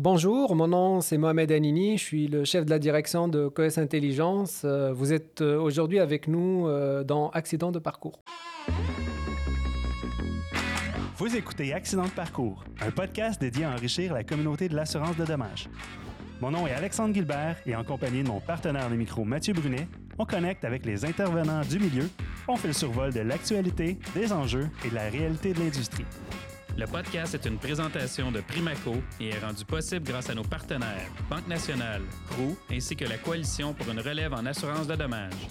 Bonjour, mon nom c'est Mohamed Anini, je suis le chef de la direction de COES Intelligence. Euh, vous êtes euh, aujourd'hui avec nous euh, dans Accident de parcours. Vous écoutez Accident de parcours, un podcast dédié à enrichir la communauté de l'assurance de dommages. Mon nom est Alexandre Gilbert et en compagnie de mon partenaire de micro Mathieu Brunet, on connecte avec les intervenants du milieu, on fait le survol de l'actualité, des enjeux et de la réalité de l'industrie. Le podcast est une présentation de Primaco et est rendu possible grâce à nos partenaires Banque Nationale, Roux ainsi que la Coalition pour une relève en assurance de dommages.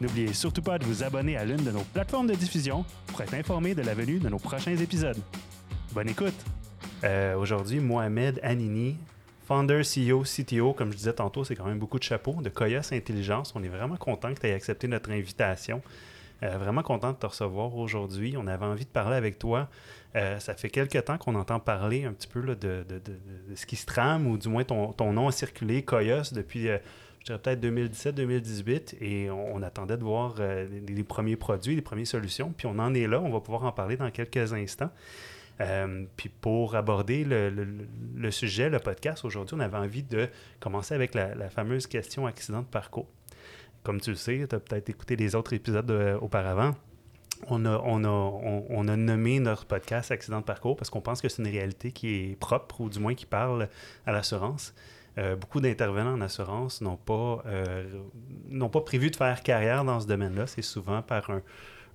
N'oubliez surtout pas de vous abonner à l'une de nos plateformes de diffusion pour être informé de la venue de nos prochains épisodes. Bonne écoute! Euh, aujourd'hui, Mohamed Anini, founder, CEO, CTO, comme je disais tantôt, c'est quand même beaucoup de chapeaux, de Coyos Intelligence. On est vraiment content que tu aies accepté notre invitation. Euh, vraiment content de te recevoir aujourd'hui. On avait envie de parler avec toi. Euh, ça fait quelques temps qu'on entend parler un petit peu de, ce qui se trame, ou du moins ton, ton nom a circulé, Coyos, depuis, euh, je dirais peut-être 2017-2018, et on, attendait de voir les, premiers produits, les premières solutions, puis on en est là, on va pouvoir en parler dans quelques instants. puis pour aborder le, sujet, le podcast, aujourd'hui, on avait envie de commencer avec la fameuse question accident de parcours comme tu le sais, tu as peut-être écouté les autres épisodes euh, auparavant. On a, on, a, on, a nommé notre podcast Accident de parcours parce qu'on pense que c'est une réalité qui est propre ou du moins qui parle à l'assurance. Euh, beaucoup d'intervenants en assurance n'ont pas, euh, pas prévu de faire carrière dans ce domaine-là. C'est souvent par un,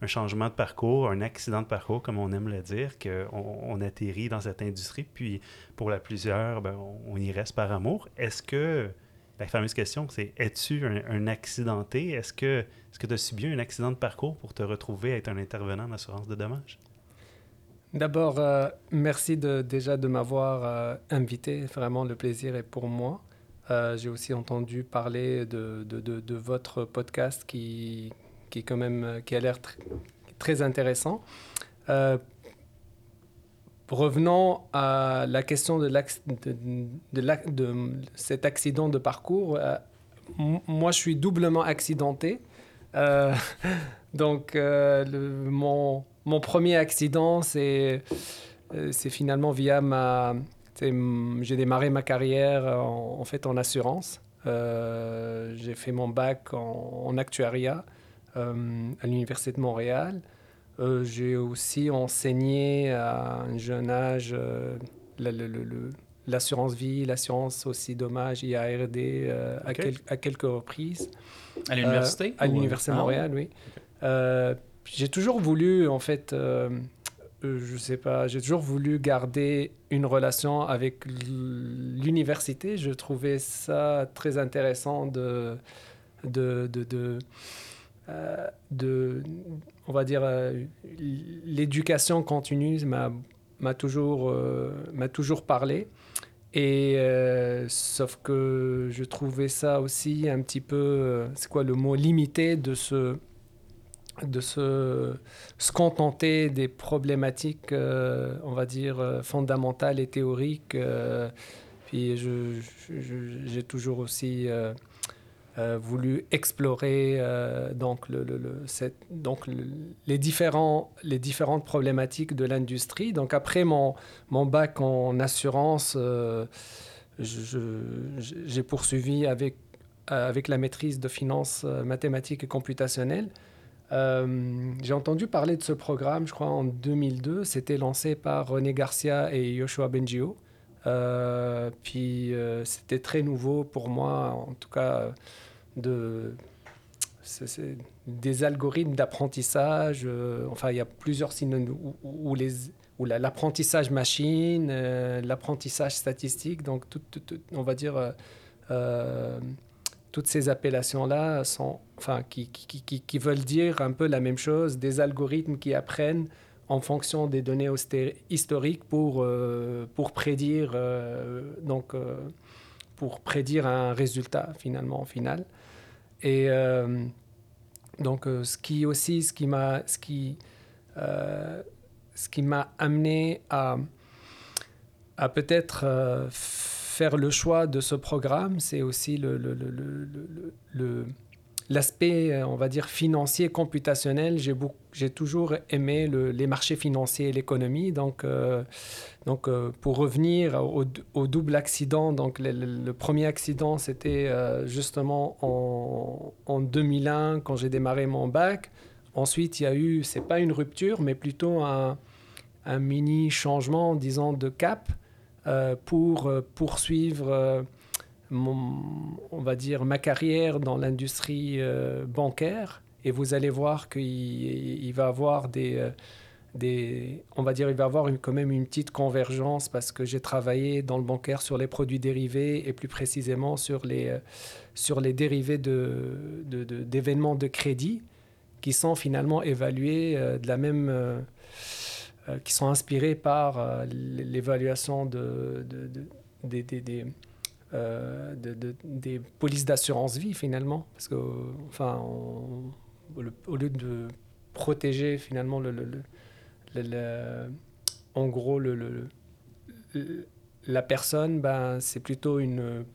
un, changement de parcours, un accident de parcours, comme on aime le dire, qu'on on atterrit dans cette industrie. Puis pour la plusieurs, ben, on, y reste par amour. Est-ce que la fameuse question, c'est es-tu un, accidenté? Est-ce que tu as subi un accident de parcours pour te retrouver à être un intervenant en assurance de dommages? D'abord, euh, merci de, déjà de m'avoir euh, invité. Vraiment, le plaisir est pour moi. Euh, j'ai aussi entendu parler de, votre podcast qui, qui, quand même, qui a l'air très intéressant. Revenons à la question de, cet accident de parcours. Euh, moi, je suis doublement accidenté. Euh, donc, euh, mon, mon, premier accident, c'est finalement via ma... J'ai démarré ma carrière en, fait en assurance. J'ai fait mon bac en, en actuariat à l'Université de Montréal. Euh, j'ai aussi enseigné à un jeune âge euh, l'assurance vie, l'assurance aussi dommage et ARD euh, à, à, quelques reprises. À l'université À l'Université de ah Montréal, oui. j'ai toujours voulu, en fait, je sais pas, j'ai toujours voulu garder une relation avec l'université. Je trouvais ça très intéressant de, de, de, de euh, de, on va dire, euh, l'éducation continue m'a toujours, euh, m'a toujours parlé. Et sauf que je trouvais ça aussi un petit peu, c'est quoi le mot, limité de se, de se contenter des problématiques, on va dire, fondamentales et théoriques. puis j'ai toujours aussi euh, voulu explorer euh, donc, les, différentes problématiques de l'industrie. Donc après mon, mon bac en assurance, euh, j'ai poursuivi avec, avec la maîtrise de finances mathématiques et computationnelles. j'ai entendu parler de ce programme, je crois, en 2002. C'était lancé par René Garcia et Yoshua Bengio. puis c'était très nouveau pour moi, en tout cas de des algorithmes d'apprentissage. Euh, enfin, il y a plusieurs signes où, où l'apprentissage machine, euh, l'apprentissage statistique, donc tout, on va dire euh, toutes ces appellations-là sont, enfin, qui, qui, qui, qui, veulent dire un peu la même chose, des algorithmes qui apprennent en fonction des données historiques pour, pour prédire donc pour prédire un résultat finalement final. Et euh, donc, euh, ce qui aussi, ce qui m'a, ce qui, euh, ce qui m'a amené à, à peut-être faire le choix de ce programme, c'est aussi le, le, le, l'aspect, on va dire, financier, computationnel, j'ai toujours aimé les marchés financiers et l'économie. Donc, donc pour revenir au, double accident, donc le, premier accident, c'était justement en, en 2001, quand j'ai démarré mon bac. Ensuite, il y a eu, c'est pas une rupture, mais plutôt un, un mini changement, disons, de cap euh, pour euh, poursuivre, euh, on va dire, ma carrière dans l'industrie bancaire. Et vous allez voir qu'il il va avoir des, des, on va dire, il va avoir quand même une petite convergence parce que j'ai travaillé dans le bancaire sur les produits dérivés et plus précisément sur les, sur les dérivés d'événements de, de, de crédit qui sont finalement évalués euh, de la même, euh, euh, qui sont inspirés par l'évaluation de, des, des, polices d'assurance vie finalement, parce que enfin, au lieu de protéger finalement le, le, en gros le, la personne, ben, c'est plutôt une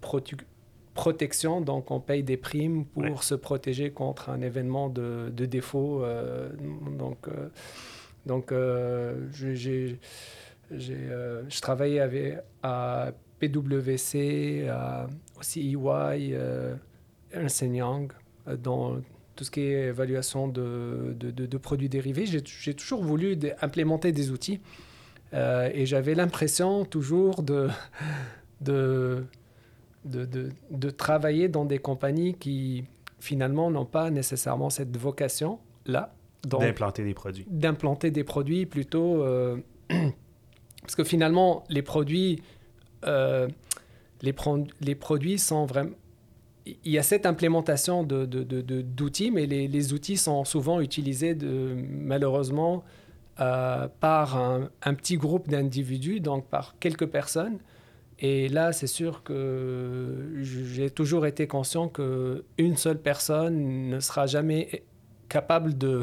protection, donc on paye des primes pour se protéger contre un événement de, de défaut. Euh, donc, euh, donc euh, j'ai, je travaillais avec, à PwC, à, aussi EY, Ernst Young, dans tout ce qui est évaluation de, de, de, produits dérivés. J'ai, toujours voulu implémenter des outils et j'avais l'impression toujours de, de de, de, travailler dans des compagnies qui finalement n'ont pas nécessairement cette vocation-là. D'implanter des produits. D'implanter des produits plutôt... Euh, parce que finalement, les produits, euh, les, produits sont vraiment... Il y a cette implémentation d'outils, mais les, outils sont souvent utilisés de, malheureusement euh, par un, petit groupe d'individus, donc par quelques personnes. Et là, c'est sûr que j'ai toujours été conscient qu'une seule personne ne sera jamais capable de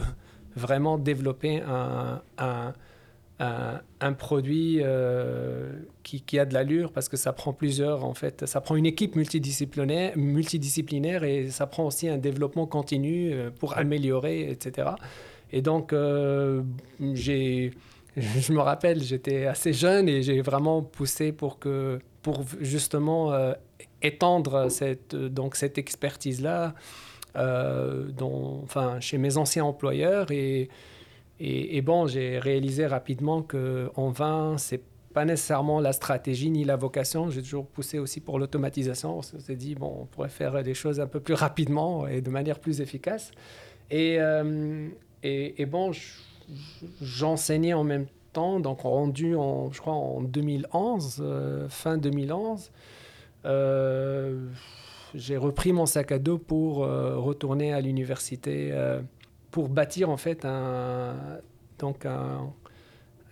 vraiment développer un, un, produit euh, qui, qui, a de l'allure parce que ça prend plusieurs, en fait, ça prend une équipe multidisciplinaire, multidisciplinaire et ça prend aussi un développement continu euh, pour améliorer, etc. Et donc, euh, j'ai je me rappelle, j'étais assez jeune et j'ai vraiment poussé pour, que, pour justement euh, étendre cette, donc cette expertise-là euh, enfin, chez mes anciens employeurs. Et, et, bon, j'ai réalisé rapidement qu'en vin, c'est pas nécessairement la stratégie ni la vocation. J'ai toujours poussé aussi pour l'automatisation. On s'est dit, bon, on pourrait faire les choses un peu plus rapidement et de manière plus efficace. Et, euh, bon, j'enseignais en même temps, donc rendu, en, je crois, en 2011, euh, fin 2011. Euh, j'ai repris mon sac à dos pour retourner à l'université pour bâtir en fait un, donc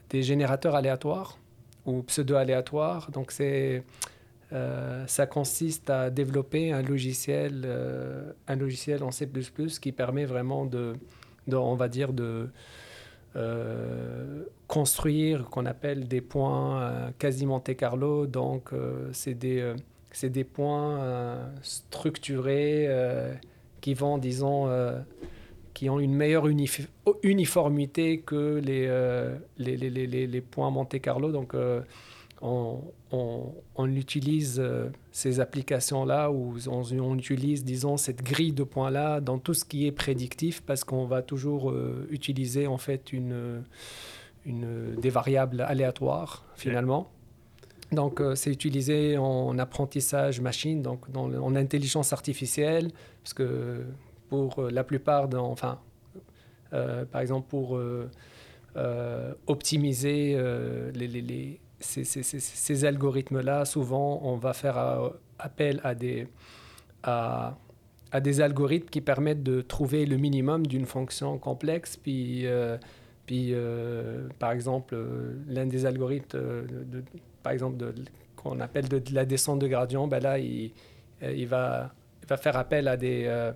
des générateurs aléatoires ou pseudo-aléatoires. Donc c'est ça consiste à développer un logiciel, un logiciel en C++ qui permet vraiment de, de on va dire, de, euh, construire qu'on appelle des points euh, quasi Monte Carlo. Donc, euh, c'est des, c'est des points structurés qui vont, disons, qui ont une meilleure uniformité que les, les, les, les, les, points Monte Carlo. Donc, on, on, utilise euh, ces applications-là ou on, utilise, disons, cette grille de points-là dans tout ce qui est prédictif parce qu'on va toujours euh, utiliser en fait une, une, des variables aléatoires finalement. Donc, euh, c'est utilisé en apprentissage machine, donc en intelligence artificielle, parce que pour la plupart, enfin, par exemple, pour optimiser les, les ces, algorithmes-là, souvent, on va faire euh, appel à des, à, des algorithmes qui permettent de trouver le minimum d'une fonction complexe. Puis, euh, puis euh, par exemple, l'un des algorithmes, de, par exemple, de, qu'on appelle de, la descente de gradient, ben là, il, il, va, il va faire appel à des,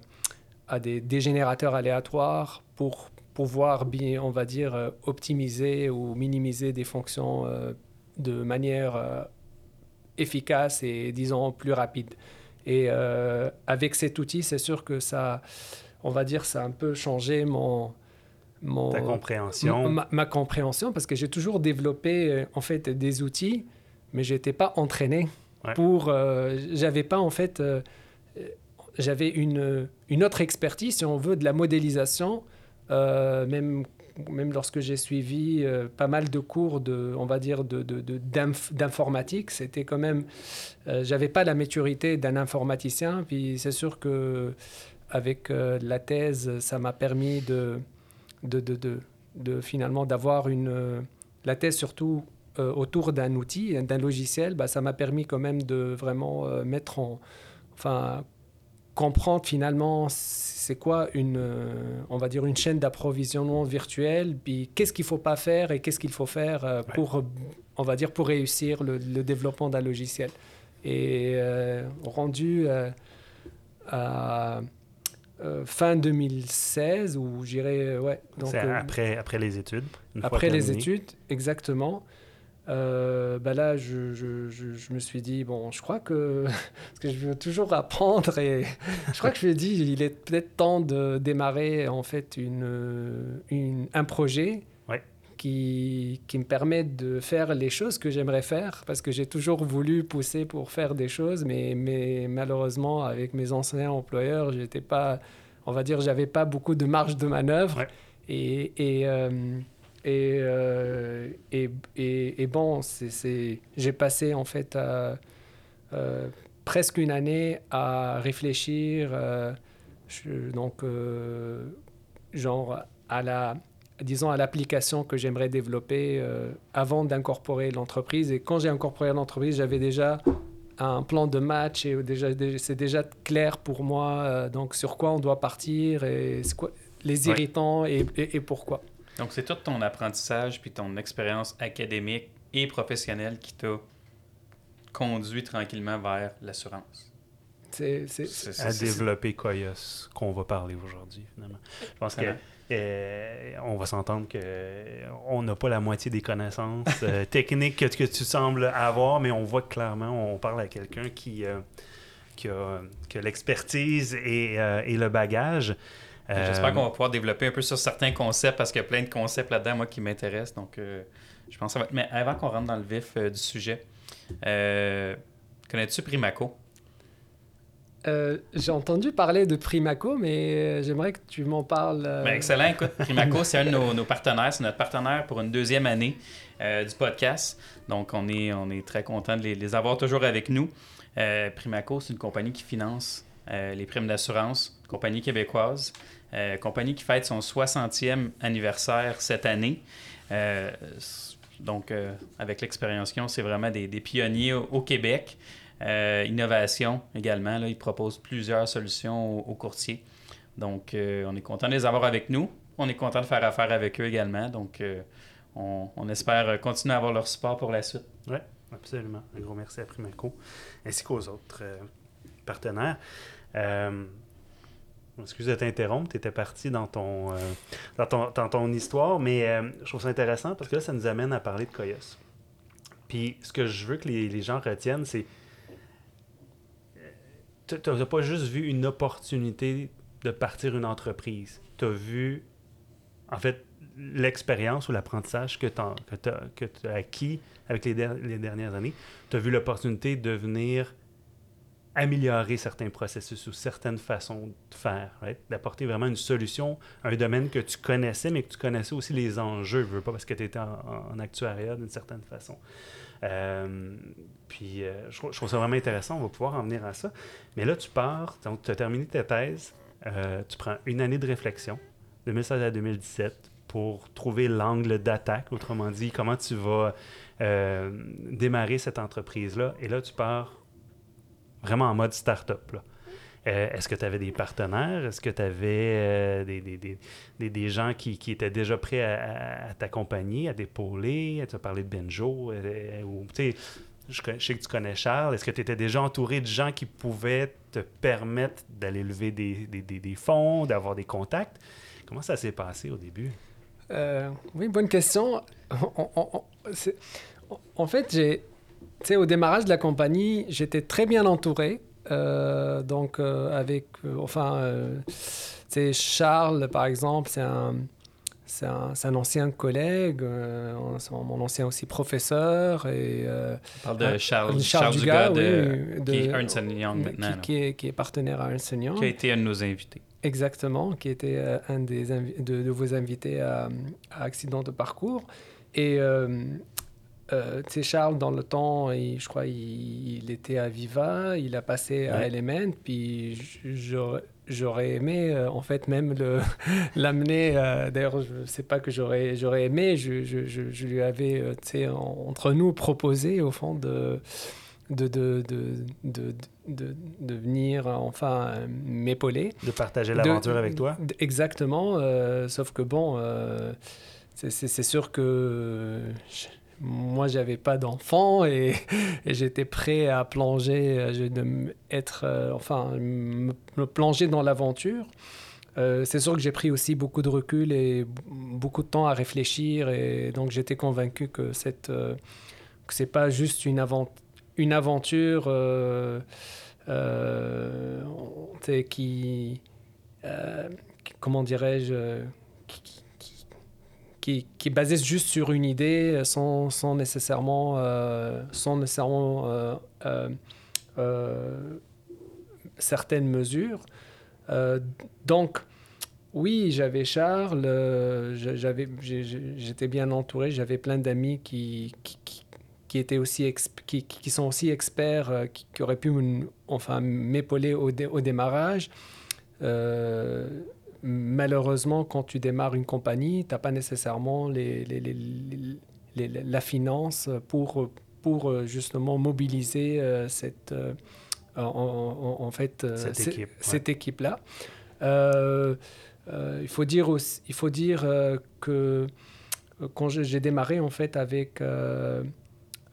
à des, des générateurs aléatoires pour pouvoir, bien, on va dire, optimiser ou minimiser des fonctions de manière euh, efficace et, disons, plus rapide. Et euh, avec cet outil, c'est sûr que ça, on va dire, ça a un peu changé mon, mon Ta compréhension. ma, ma compréhension, parce que j'ai toujours développé euh, en fait des outils, mais j'étais pas entraîné Ouais. pour. euh, j'avais pas en fait. euh, euh, j'avais une, une autre expertise, si on veut, de la modélisation, euh, même, même lorsque j'ai suivi euh, pas mal de cours de, on va dire, de, de- de- d'informatique, c'était quand même, euh, j'avais pas la maturité d'un informaticien, puis c'est sûr que avec la thèse, ça m'a permis de, de, finalement d'avoir une, la thèse surtout autour d'un outil, d'un logiciel, bah, ça m'a permis quand même de vraiment mettre en, enfin, comprendre finalement c'est quoi une, euh, on va dire une chaîne d'approvisionnement virtuelle, puis qu'est-ce qu'il faut pas faire et qu'est-ce qu'il faut faire euh, Ouais. pour, euh, on va dire pour réussir le, le développement d'un logiciel. Et euh, rendu euh, à euh, fin 2016 ou j'irais ouais donc après, après les études. une fois après les études, exactement. Euh, bah là, je, je, je, je me suis dit, bon, je crois que, parce que je veux toujours apprendre et je crois que je me dis, il est peut-être temps de démarrer en fait une, une, un projet Ouais. qui, qui me permette de faire les choses que j'aimerais faire parce que j'ai toujours voulu pousser pour faire des choses, mais, mais malheureusement, avec mes anciens employeurs, j'étais pas, on va dire, j'avais pas beaucoup de marge de manœuvre. Ouais. Et, et, euh, et, euh, et, et- et bon, c'est- j'ai passé en fait euh, euh, presque une année à réfléchir, je- donc genre à la, disons à l'application que j'aimerais développer avant d'incorporer l'entreprise. Et quand j'ai incorporé l'entreprise, j'avais déjà un plan de match et déjà, c'est déjà clair pour moi donc sur quoi on doit partir et quoi, les irritants et- et pourquoi. Donc, c'est tout ton apprentissage puis ton expérience académique et professionnelle qui t'a conduit tranquillement vers l'assurance. C'est, c'est- C'est- c'est- à développer Koyos, qu'on va parler aujourd'hui, finalement. Je pense que euh, on va s'entendre que euh, on n'a pas la moitié des connaissances euh, techniques que, que tu sembles avoir, mais on voit que clairement, on parle à quelqu'un qui, euh, qui a, qui a l'expertise et, euh, et le bagage. Euh, J'espère qu'on va pouvoir développer un peu sur certains concepts parce qu'il y a plein de concepts là-dedans, moi, qui m'intéressent. Donc, euh, je pense que ça va être... Mais avant qu'on rentre dans le vif euh, du sujet, euh, connais-tu Primaco? Euh, j'ai entendu parler de Primaco, mais j'aimerais que tu m'en parles. euh, Ben, excellent. Écoute, Primaco, c'est un de nos, nos partenaires. C'est notre partenaire pour une deuxième année euh, du podcast. Donc, on est, on est très content de les, les avoir toujours avec nous. Euh, Primaco, c'est une compagnie qui finance euh, les primes d'assurance, compagnie québécoise, euh, compagnie qui fête son 60e anniversaire cette année. Euh, donc, euh, avec l'expérience qu'ils ont, c'est vraiment des, pionniers au, Québec. Innovation également, là, ils proposent plusieurs solutions aux, courtiers. Donc, on est content de les avoir avec nous. On est content de faire affaire avec eux également. Donc, on, on espère continuer à avoir leur support pour la suite. Absolument. Un gros merci à Primaco, ainsi qu'aux autres partenaires. Excuse de t'interrompre, tu étais parti dans ton, euh, dans, ton, dans ton histoire, mais euh, je trouve ça intéressant parce que là, ça nous amène à parler de Coyos. Puis ce que je veux que les, les gens retiennent, c'est. Tu n'as pas juste vu une opportunité de partir une entreprise. Tu as vu, en fait, l'expérience ou l'apprentissage que tu as, acquis avec les, der- les dernières années. Tu as vu l'opportunité de venir améliorer certains processus ou certaines façons de faire, d'apporter vraiment une solution à un domaine que tu connaissais, mais que tu connaissais aussi les enjeux, je veux pas parce que tu étais en, actuariat d'une certaine façon. Euh, puis euh, je, trouve- ça vraiment intéressant, on va pouvoir en venir à ça. Mais là, tu pars, donc tu as terminé ta thèse, euh, tu prends une année de réflexion, 2016 à 2017, pour trouver l'angle d'attaque, autrement dit, comment tu vas démarrer cette entreprise-là. Et là, tu pars vraiment en mode start-up. Euh, Est-ce que tu avais des partenaires? Est-ce que tu avais des, des, des- des- des gens qui, qui étaient déjà prêts à, t'accompagner, à t'épauler? Tu as parlé de Benjo. euh, ou, je, sais que tu connais Charles. Est-ce que tu étais déjà entouré de gens qui pouvaient te permettre d'aller lever des, fonds, d'avoir des contacts? Comment ça s'est passé au début? Euh, oui, bonne question. En fait, j'ai, tu sais, au démarrage de la compagnie, j'étais très bien entouré. donc, avec, enfin, c'est Charles, par exemple, c'est un c'est un, un, ancien collègue, euh, mon ancien aussi professeur. Et, euh, On parle de Charles, Charles, Dugas, de, qui est Ernst Young maintenant. Qui, est, qui, est, partenaire à Ernst Young. Qui a été un de nos invités. Exactement, qui était euh, un des de, de, vos invités à, à, Accident de parcours. Et euh, Charles, dans le temps, je crois il, était à Viva, il a passé à Element, puis j'aurais aimé, euh, en fait, même l'amener. Euh, d'ailleurs, je ne sais pas que j'aurais aimé, je, je, je, lui avais, euh, tu sais, entre nous, proposé, au fond, de. De, de, de, de, de venir enfin m'épauler. De partager l'aventure avec toi. Exactement. sauf que bon, c'est sûr que moi, j'avais pas d'enfant et, j'étais prêt à plonger, euh, être, euh, enfin, me, plonger dans l'aventure. Euh, c'est sûr que j'ai pris aussi beaucoup de recul et beaucoup de temps à réfléchir et donc j'étais convaincu que cette, que c'est pas juste une, aventure qui, comment dirais-je, qui, basé juste sur une idée euh, sans, sans nécessairement, euh, sans nécessairement euh, certaines mesures. donc, oui, j'avais Charles, j'étais bien entouré, j'avais plein d'amis qui, qui, qui, qui, qui, sont aussi experts, qui, auraient pu enfin, m'épauler au, au démarrage malheureusement, quand tu démarres une compagnie, tu n'as pas nécessairement les, la finance pour, pour justement mobiliser euh, cette, euh, en, fait, euh, cette équipe-là. il faut dire, aussi, il faut dire que quand j'ai démarré en fait avec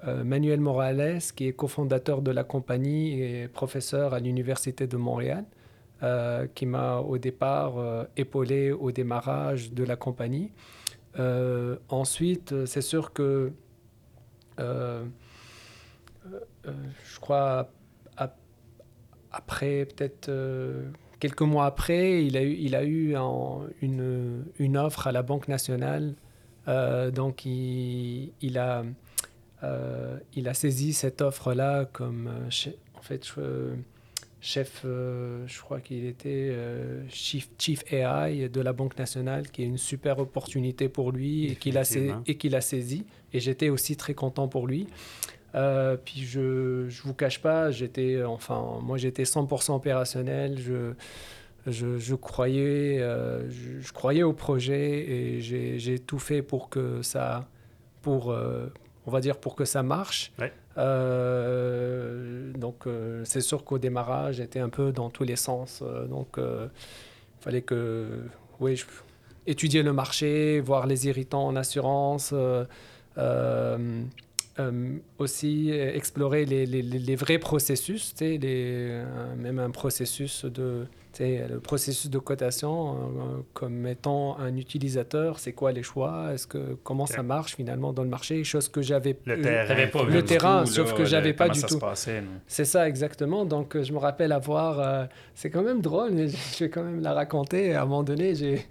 Manuel Morales, qui est cofondateur de la compagnie et professeur à l'Université de Montréal, euh, qui m'a au départ euh, épaulé au démarrage de la compagnie. Euh, ensuite, c'est sûr que je crois après peut-être quelques mois après, il a eu, il a eu une, une, offre à la Banque nationale. donc, il, il a, il a saisi cette offre-là comme, en fait, je, chef, euh, je crois qu'il était euh, chief, chief, AI de la Banque nationale, qui est une super opportunité pour lui et qu'il a, et qu'il a saisi. Et j'étais aussi très content pour lui. Euh, puis je ne vous cache pas, j'étais, enfin, moi j'étais 100% opérationnel. Je, je, je croyais, je, croyais au projet et j'ai tout fait pour que ça, pour, on va dire, pour que ça marche. Donc, euh, c'est sûr qu'au démarrage, j'étais un peu dans tous les sens. Euh, donc, il fallait que, oui, étudier le marché, voir les irritants en assurance. aussi explorer les, les, vrais processus, les, même un processus de, le processus de cotation euh, comme étant un utilisateur, c'est quoi les choix? Est-ce que comment ça marche finalement dans le marché? Chose que j'avais le terrain, pas le terrain sauf que j'avais pas du tout. C'est ça exactement. Donc je me rappelle avoir, euh, c'est quand même drôle, mais je vais quand même la raconter. À un moment donné, j'ai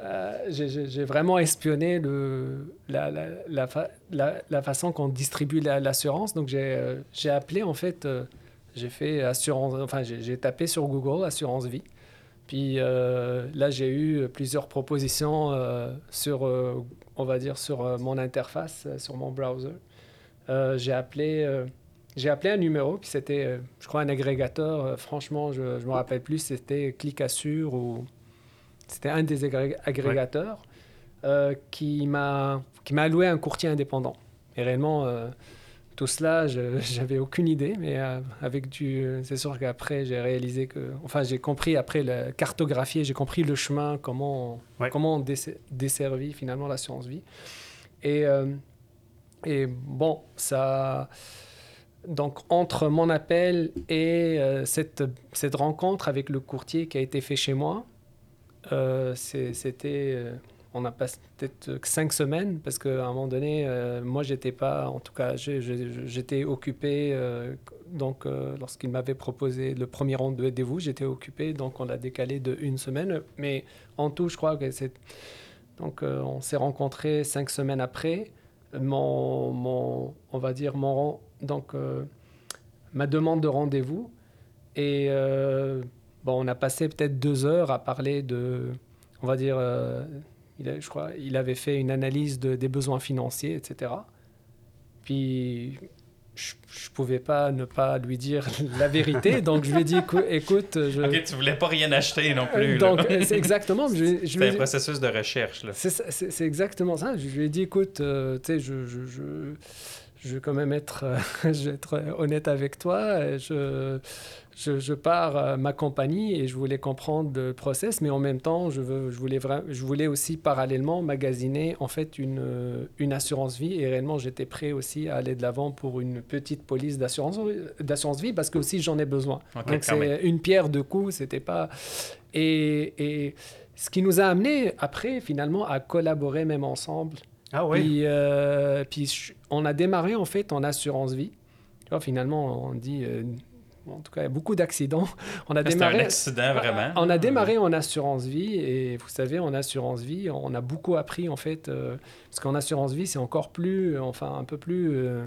euh, j'ai vraiment espionné le, la, la, la, la façon qu'on distribue l'assurance. Donc j'ai appelé en fait j'ai fait assurance, enfin j'ai tapé sur Google assurance vie. Puis euh, là, j'ai eu plusieurs propositions euh, sur, euh, on va dire, sur mon interface, sur mon browser. j'ai appelé, j'ai appelé un numéro, puis c'était, je crois, un agrégateur. franchement, je ne me rappelle plus, c'était Clic Assure ou c'était un des agrégateurs qui m'a qui m'a alloué un courtier indépendant. Et réellement, tout cela, j'avais aucune idée, mais euh, avec du, c'est sûr qu'après j'ai réalisé que, enfin j'ai compris après le cartographier, j'ai compris le chemin, comment comment on desservit finalement l'assurance vie. Et euh, et bon, ça, donc entre mon appel et euh, cette cette rencontre avec le courtier qui a été fait chez moi, c'était on a passé peut-être cinq semaines parce qu'à un moment donné, euh, moi, j'étais pas, en tout cas, j'étais occupé. Euh, donc, euh, lorsqu'il m'avait proposé le premier rendez-vous, j'étais occupé, donc on l'a décalé de une semaine. Mais en tout, je crois que c'est. Donc, on s'est rencontrés cinq semaines après. Mon, mon, on va dire, mon, donc, ma demande de rendez-vous. Et bon, on a passé peut-être deux heures à parler de, on va dire, il je crois, il avait fait une analyse de, des besoins financiers, etc. Puis je, ne pouvais pas ne pas lui dire la vérité, donc je lui ai dit écoute, je... ok, tu voulais pas rien acheter non plus. donc c'est exactement. C'est un processus de recherche C'est exactement ça. Je lui ai dit écoute, euh, tu sais, je, je, je, je, vais quand même être, je vais être honnête avec toi. Je je, pars à ma compagnie et je voulais comprendre le process, mais en même temps, je, veux, je, voulais, je voulais aussi parallèlement magasiner en fait une, euh, une assurance vie et réellement j'étais prêt aussi à aller de l'avant pour une petite police d'assurance, d'assurance vie parce que aussi j'en ai besoin. Donc c'est une pierre de coups, c'était pas... Et, et, ce qui nous a amené après finalement à collaborer même ensemble. Ah oui. Puis, euh, puis on a démarré en fait en assurance vie. Tu vois, finalement, on dit... En tout cas, il y a beaucoup d'accidents. On a démarré. un accident vraiment. On a démarré en assurance vie et vous savez, en assurance vie, on a beaucoup appris en fait, euh, parce qu'en assurance vie, c'est encore plus, enfin un peu plus euh,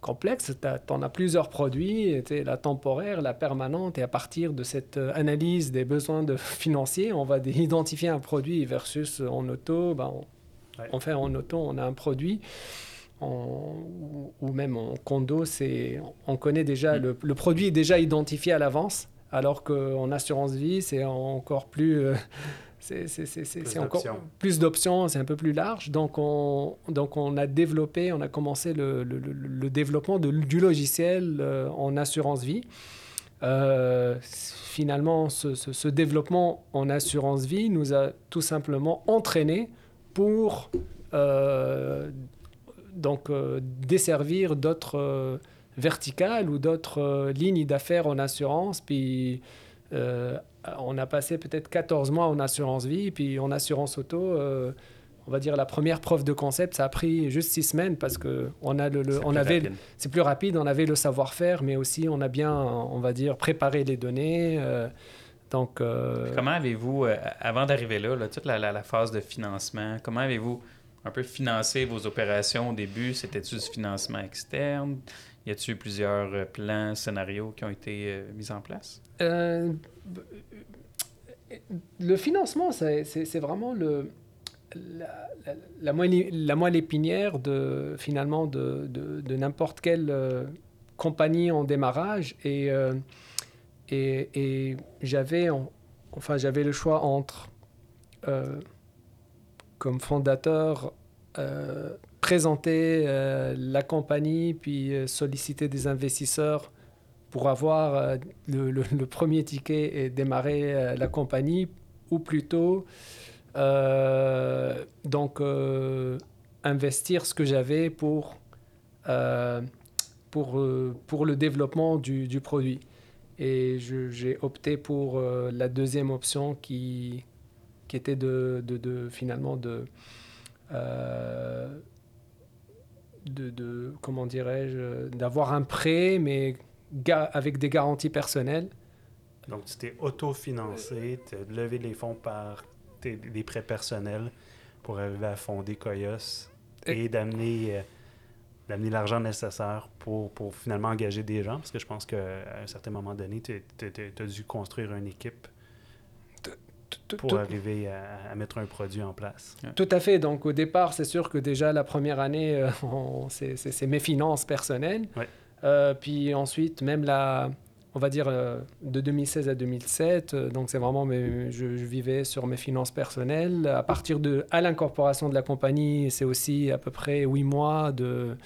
complexe. Tu en as plusieurs produits, la temporaire, la permanente, et à partir de cette euh, analyse des besoins de financiers, on va identifier un produit versus en auto. Ben, on, fait en auto, on a un produit ou même en condo, c'est, on connaît déjà, le, produit est déjà identifié à l'avance, alors qu'en assurance vie, c'est encore plus... Euh, c'est encore plus d'options, c'est un peu plus large. Donc on, donc on a développé, on a commencé le, le, développement de, du logiciel euh, en assurance vie. Euh, finalement, ce, ce, ce, développement en assurance vie nous a tout simplement entraîné pour donc euh, desservir d'autres euh, verticales ou d'autres euh, lignes d'affaires en assurance. Puis on a passé peut-être 14 mois en assurance vie, puis en assurance auto on va dire la première preuve de concept, ça a pris juste six semaines parce que on a le, on avait, c'est plus rapide, on avait le savoir-faire, mais aussi on a bien, on va dire, préparé les données. donc, comment avez-vous, avant d'arriver là, toute la, la, phase de financement, comment avez-vous un peu financer vos opérations au début? C'était-tu du financement externe? Y a-t-il plusieurs euh, plans, scénarios qui ont été euh, mis en place? Euh, le financement, c'est vraiment la, moelle, épinière de, finalement de, n'importe quelle compagnie en démarrage. Et, et, j'avais enfin, le choix entre comme fondateur, euh, présenter euh, la compagnie, puis euh, solliciter des investisseurs pour avoir le, premier ticket et démarrer la compagnie, ou plutôt donc investir ce que j'avais pour, pour, pour le développement du, du produit. Et j'ai opté pour la deuxième option qui, qui était de, de, finalement de, euh, de, de, comment dirais-je, d'avoir un prêt, mais avec des garanties personnelles. Donc, tu t'es autofinancé, tu as levé les fonds par des prêts personnels pour arriver à fonder Coyos et, d'amener euh, d'amener l'argent nécessaire pour, pour, finalement engager des gens, parce que je pense qu'à un certain moment donné, tu as dû construire une équipe pour arriver à, mettre un produit en place. Tout à fait. Donc, au départ, c'est sûr que déjà, la première année, euh, c'est mes finances personnelles. Euh, puis ensuite, même la, on va dire, euh, de 2016 à 2007, donc c'est vraiment, je, je, vivais sur mes finances personnelles. À partir de, à l'incorporation de la compagnie, c'est aussi à peu près huit mois de...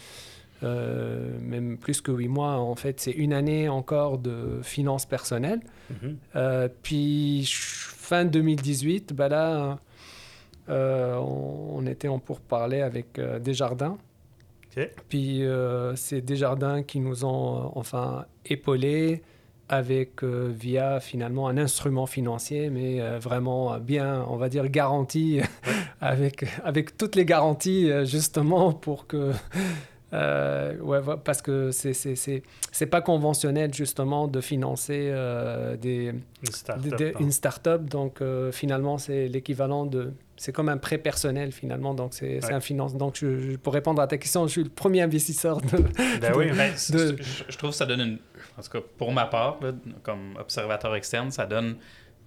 même plus que huit mois, en fait, c'est une année encore de finances personnelles. Mm-hmm. puis fin 2018, ben là, euh, on, était en pourparlers avec euh, Desjardins. Puis euh, c'est Desjardins qui nous ont enfin épaulés, avec via finalement un instrument financier, mais vraiment bien, on va dire, garanti, avec, avec toutes les garanties justement pour que euh, ouais, parce que c'est c'est pas conventionnel justement de financer euh, des, une start-up. donc, euh, finalement, c'est l'équivalent de. C'est comme un prêt personnel finalement. Donc, c'est un finance. Donc, je, pour répondre à ta question, je suis le premier investisseur de. Ben oui, mais je, trouve que ça donne une. En tout cas, pour ma part, comme observateur externe, ça donne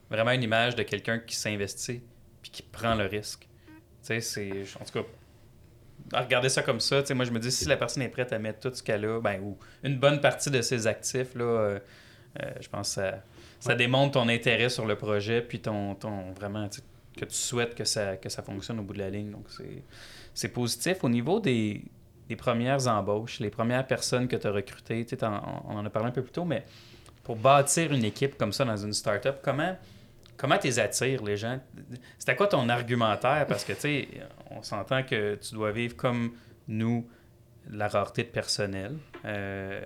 vraiment une image de quelqu'un qui s'investit puis qui prend le risque. Tu sais, c'est. En tout cas, regarder ça comme ça, moi je me dis si la personne est prête à mettre tout ce qu'elle a, ben, ou une bonne partie de ses actifs, là, euh, euh, je pense que ça, ça démontre ton intérêt sur le projet, puis ton, ton vraiment que tu souhaites que ça, que ça fonctionne au bout de la ligne. Donc c'est positif. Au niveau des, des, premières embauches, les premières personnes que tu as recrutées, on en a parlé un peu plus tôt, mais pour bâtir une équipe comme ça dans une startup, comment comment tu les attires, les gens? C'était quoi ton argumentaire? Parce que, tu sais, on s'entend que tu dois vivre comme nous la rareté de personnel. Euh,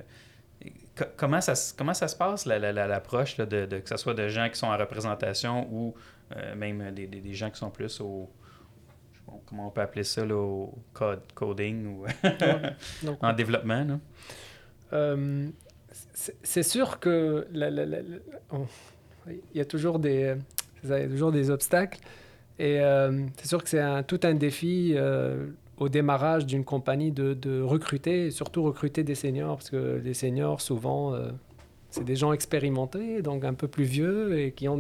comment, ça, comment ça se passe, l'approche, de, que ce soit de gens qui sont en représentation ou euh, même des, des, gens qui sont plus au. comment on peut appeler ça, au code, coding ou en développement? Euh, c'est sûr que il y a toujours des, toujours des obstacles. Et euh, c'est sûr que c'est un, tout un défi euh, au démarrage d'une compagnie de, de, recruter, surtout recruter des seniors, parce que les seniors, souvent, euh, c'est des gens expérimentés, donc un peu plus vieux et qui ont,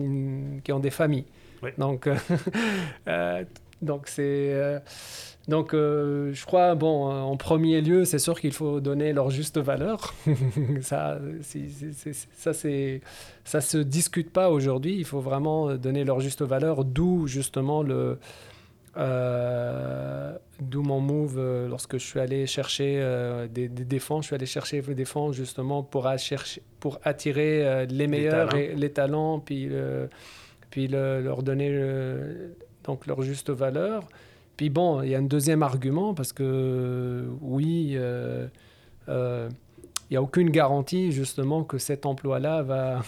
qui ont des familles. Donc, donc c'est donc, euh, je crois, bon, euh, en premier lieu, c'est sûr qu'il faut donner leur juste valeur. ça, ça, c'est, ça se discute pas aujourd'hui. Il faut vraiment donner leur juste valeur, d'où justement le, euh, d'où mon move lorsque je suis allé chercher des, des, fonds. Je suis allé chercher des fonds justement pour, chercher, pour attirer les meilleurs, les talents, et, les talents puis, puis leur donner donc leur juste valeur. Puis bon, il y a un deuxième argument parce que oui, euh, euh, il n'y a aucune garantie justement que cet emploi-là va,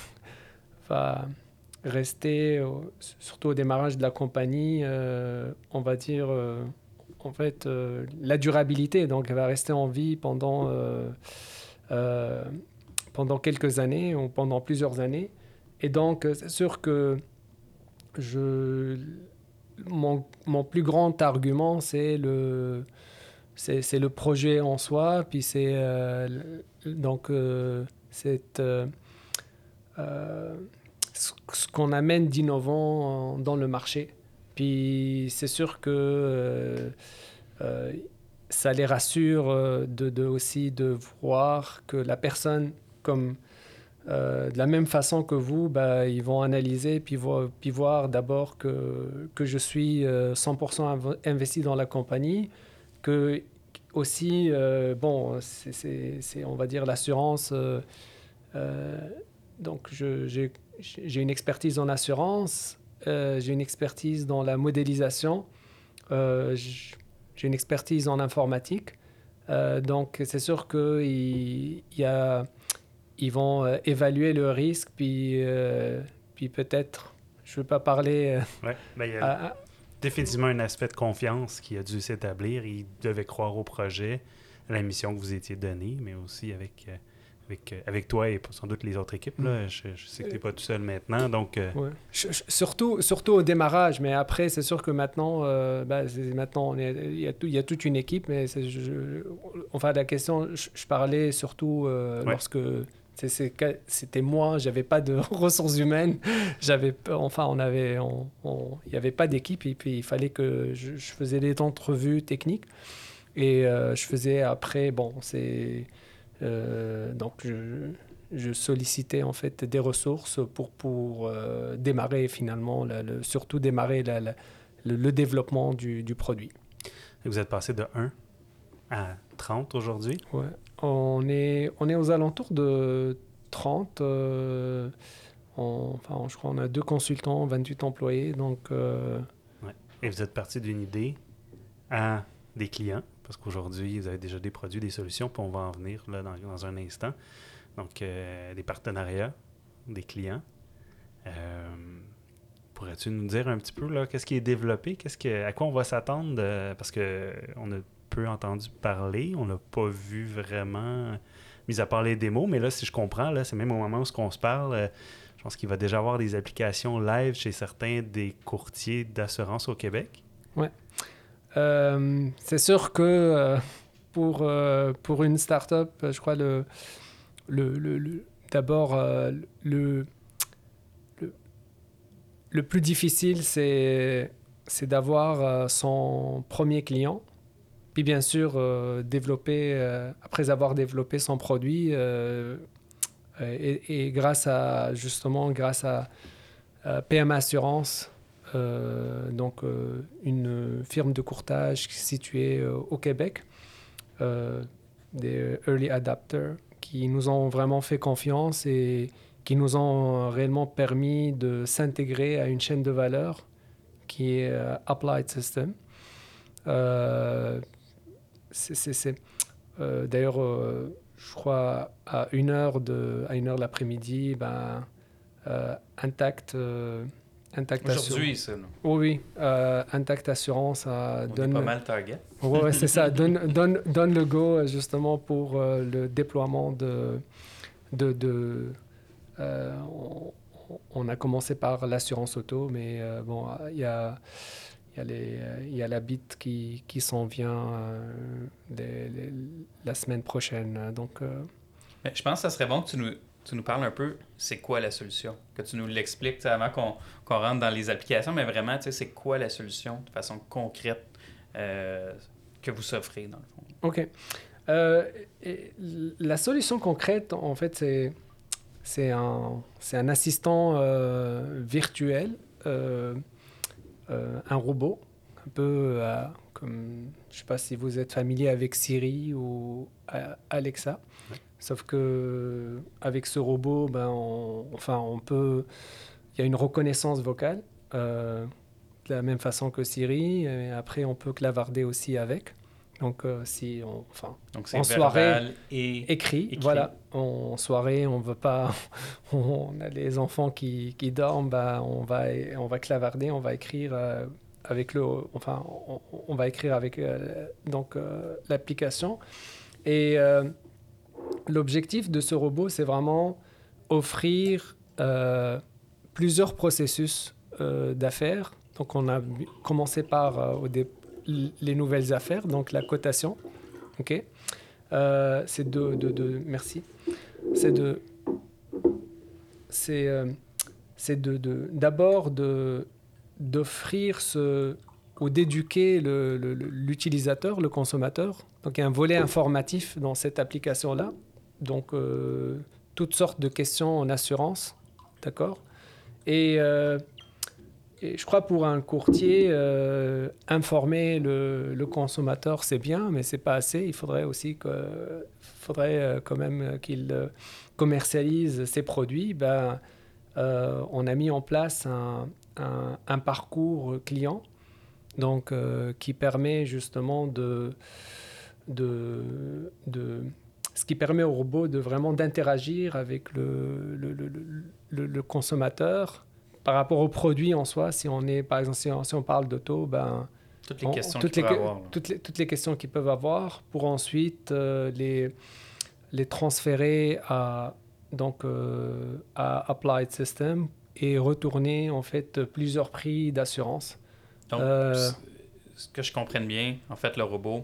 rester, surtout au démarrage de la compagnie, euh, on va dire, en fait, la durabilité. Donc, elle va rester en vie pendant, pendant quelques années ou pendant plusieurs années. Et donc, c'est sûr que je mon, plus grand argument, c'est le, c'est, le projet en soi, puis c'est euh, donc euh, euh, ce qu'on amène d'innovant dans le marché. Puis c'est sûr que ça les rassure de, aussi de voir que la personne, comme euh, de la même façon que vous, bah, ils vont analyser puis, voir d'abord que, que je suis 100% euh, investi dans la compagnie, que aussi, euh, bon, c'est, on va dire l'assurance. donc, j'ai, une expertise en assurance, j'ai une expertise dans la modélisation, j'ai une expertise en informatique. donc, c'est sûr qu'il y a ils vont euh, évaluer le risque, puis, euh, puis peut-être, je ne veux pas parler. Euh, ouais, ben, il y a définitivement un aspect de confiance qui a dû s'établir. Ils devaient croire au projet, à la mission que vous étiez donnée, mais aussi avec. Avec, avec, toi et sans doute les autres équipes. Là. Mm. Je, sais que tu n'es pas tout seul maintenant. Donc, surtout, surtout au démarrage, mais après, c'est sûr que maintenant, ben, maintenant il, y a il y a toute une équipe, mais enfin, la question, je, parlais surtout lorsque c'était moi, j'avais pas de ressources humaines, j'avais enfin on avait il n'y avait pas d'équipe et puis il fallait que je, faisais des entrevues techniques et euh, je faisais après bon c'est euh, donc je, je, sollicitais en fait des ressources pour pour euh, démarrer finalement le, surtout démarrer le, développement du, du produit. Et vous êtes passé de 1 à 30 aujourd'hui? Ouais. On est, on aux alentours de 30. Euh, je crois qu'on a deux consultants, 28 employés. Donc, euh, Et vous êtes parti d'une idée à des clients, parce qu'aujourd'hui, vous avez déjà des produits, des solutions, puis on va en venir dans, un instant. Donc, euh, des partenariats, des clients. Pourrais-tu nous dire un petit peu qu'est-ce qui est développé, qu'est-ce que, à quoi on va s'attendre? parce qu'on a peu entendu parler, on n'a pas vu vraiment, mis à part les démos, mais là, si je comprends, là, c'est même au moment où on se parle, euh, je pense qu'il va déjà avoir des applications live chez certains des courtiers d'assurance au Québec. Oui. Euh, c'est sûr que euh, pour, pour une start-up, je crois le, le, le, d'abord le, le plus difficile, c'est, c'est d'avoir son premier client puis bien sûr, euh, développer, euh, après avoir développé son produit, euh, et, grâce à, justement, grâce à, PM Assurance, donc une firme de courtage située au Québec, des early adapters qui nous ont vraiment fait confiance et qui nous ont réellement permis de s'intégrer à une chaîne de valeur qui est Applied System. C'est, euh, d'ailleurs, euh, je crois à une heure de, à une heure de l'après-midi, ben, euh, Intact. Intact Aujourd'hui, ça. Oui, oui. Intact Assurance donne. pas mal target. Oui, c'est ça. Donne, donne, donne, le go justement pour le déploiement de. de, de on, on, a commencé par l'assurance auto, mais bon, il y a il y a la bite qui, qui s'en vient euh, la semaine prochaine. Donc, euh, je pense que ça serait bon que tu nous, tu nous parles un peu, c'est quoi la solution? Que tu nous l'expliques avant qu'on rentre dans les applications, mais vraiment, c'est quoi la solution de façon concrète euh, que vous offrez, dans le fond? OK. la solution concrète, en fait, c'est c'est un, un, assistant virtuel euh, un robot, un peu euh, comme, je ne sais pas si vous êtes familier avec Siri ou euh, Alexa. Sauf que avec ce robot, ben, on, enfin, on peut, il y a une reconnaissance vocale de la même façon que Siri. Et après, on peut clavarder aussi avec. Donc, si on, enfin, Donc en soirée, et écrit, voilà. En soirée, on veut pas, on a les enfants qui, qui dorment, bah, on va, on va clavarder, on va écrire euh, avec le, enfin, on, va écrire avec euh, donc euh, l'application. Et l'objectif de ce robot, c'est vraiment offrir plusieurs processus d'affaires. Donc, on a commencé par au, départ les nouvelles affaires, donc la cotation. OK? Euh, C'est de, de, Merci. C'est de. C'est euh, c'est de, d'abord de, d'offrir ce ou d'éduquer l'utilisateur, le, le, consommateur. Donc il y a un volet informatif dans cette application-là. Donc euh, toutes sortes de questions en assurance, d'accord? Et je crois pour un courtier, euh, informer le, consommateur, c'est bien, mais c'est pas assez. Il faudrait aussi euh, quand même qu'il euh, commercialise ses produits. Ben, on a mis en place un, parcours client, donc qui permet justement de, ce qui permet au robot de vraiment d'interagir avec le consommateur par rapport au produit en soi, si on est, par exemple, si on, parle d'auto, ben, toutes les questions toutes, les, avoir, toutes, les, toutes les questions qu'ils peuvent avoir pour ensuite euh, les, les transférer à, donc, euh, à Applied System et retourner en fait plusieurs prix d'assurance. Donc, euh, ce que je comprenne bien, en fait, le robot,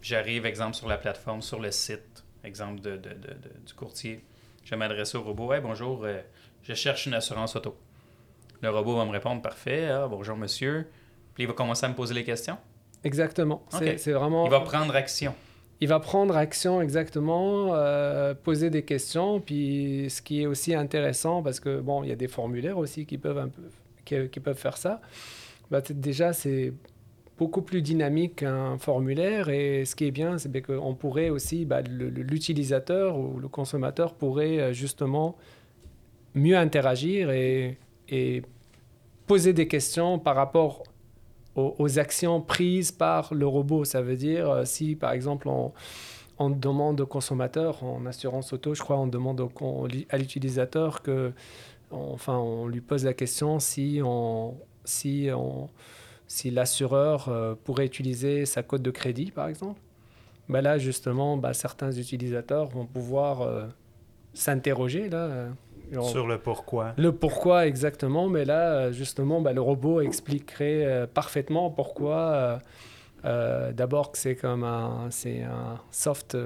j'arrive, exemple, sur la plateforme, sur le site, exemple de, de, de, du courtier, je vais m'adresser au robot. Hey, bonjour, je cherche une assurance auto. Le robot va me répondre parfait, ah, bonjour monsieur. Puis il va commencer à me poser les questions. Exactement. C'est vraiment. Il va prendre action. Il va prendre action exactement, euh, poser des questions. Puis ce qui est aussi intéressant, parce que bon, il y a des formulaires aussi qui peuvent un peu, qui, peuvent faire ça. Bah, déjà, c'est beaucoup plus dynamique qu'un formulaire. Et ce qui est bien, c'est qu'on pourrait aussi, bah, l'utilisateur ou le consommateur pourrait euh, justement mieux interagir et et poser des questions par rapport aux, actions prises par le robot. Ça veut dire, euh, si par exemple on, on demande au consommateur, en assurance auto, je crois, on demande à l'utilisateur que, enfin, on lui pose la question si on, on, l'assureur euh, pourrait utiliser sa cote de crédit, par exemple. Ben là, justement, ben, certains utilisateurs vont pouvoir euh, s'interroger là. Euh, Sur le pourquoi. Le pourquoi exactement, mais là, justement, ben, le robot expliquerait parfaitement pourquoi. D'abord que c'est comme un, c'est un soft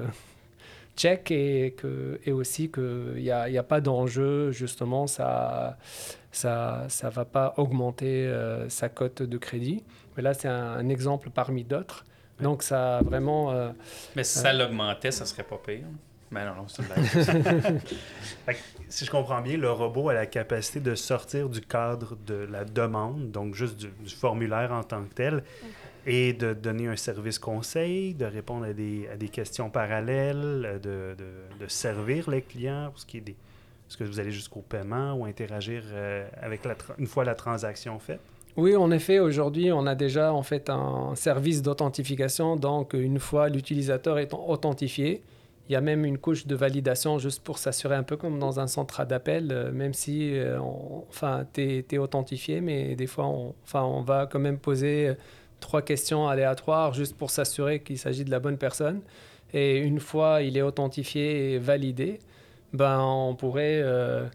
check et, que, et aussi qu'il n'y a, y a pas d'enjeu, justement, ça ça ne va pas augmenter euh, sa cote de crédit. Mais là, c'est un, exemple parmi d'autres. Donc, ça vraiment... Euh, mais si ça euh, l'augmentait, ça serait pas pire. Mais non, non, c'est une si je comprends bien, le robot a la capacité de sortir du cadre de la demande, donc juste du, formulaire en tant que tel, et de donner un service conseil, de répondre à des, à des questions parallèles, de, de, de, servir les clients pour ce qui est des, est-ce que vous allez jusqu'au paiement ou interagir euh, avec la une fois la transaction faite? Oui, en effet, aujourd'hui, on a déjà en fait un service d'authentification. Donc, une fois l'utilisateur est authentifié, il y a même une couche de validation juste pour s'assurer un peu comme dans un centre d'appel, euh, même si euh, enfin, tu es, authentifié, mais des fois, on, enfin, on va quand même poser trois questions aléatoires juste pour s'assurer qu'il s'agit de la bonne personne. Et une fois il est authentifié et validé, ben, on pourrait euh,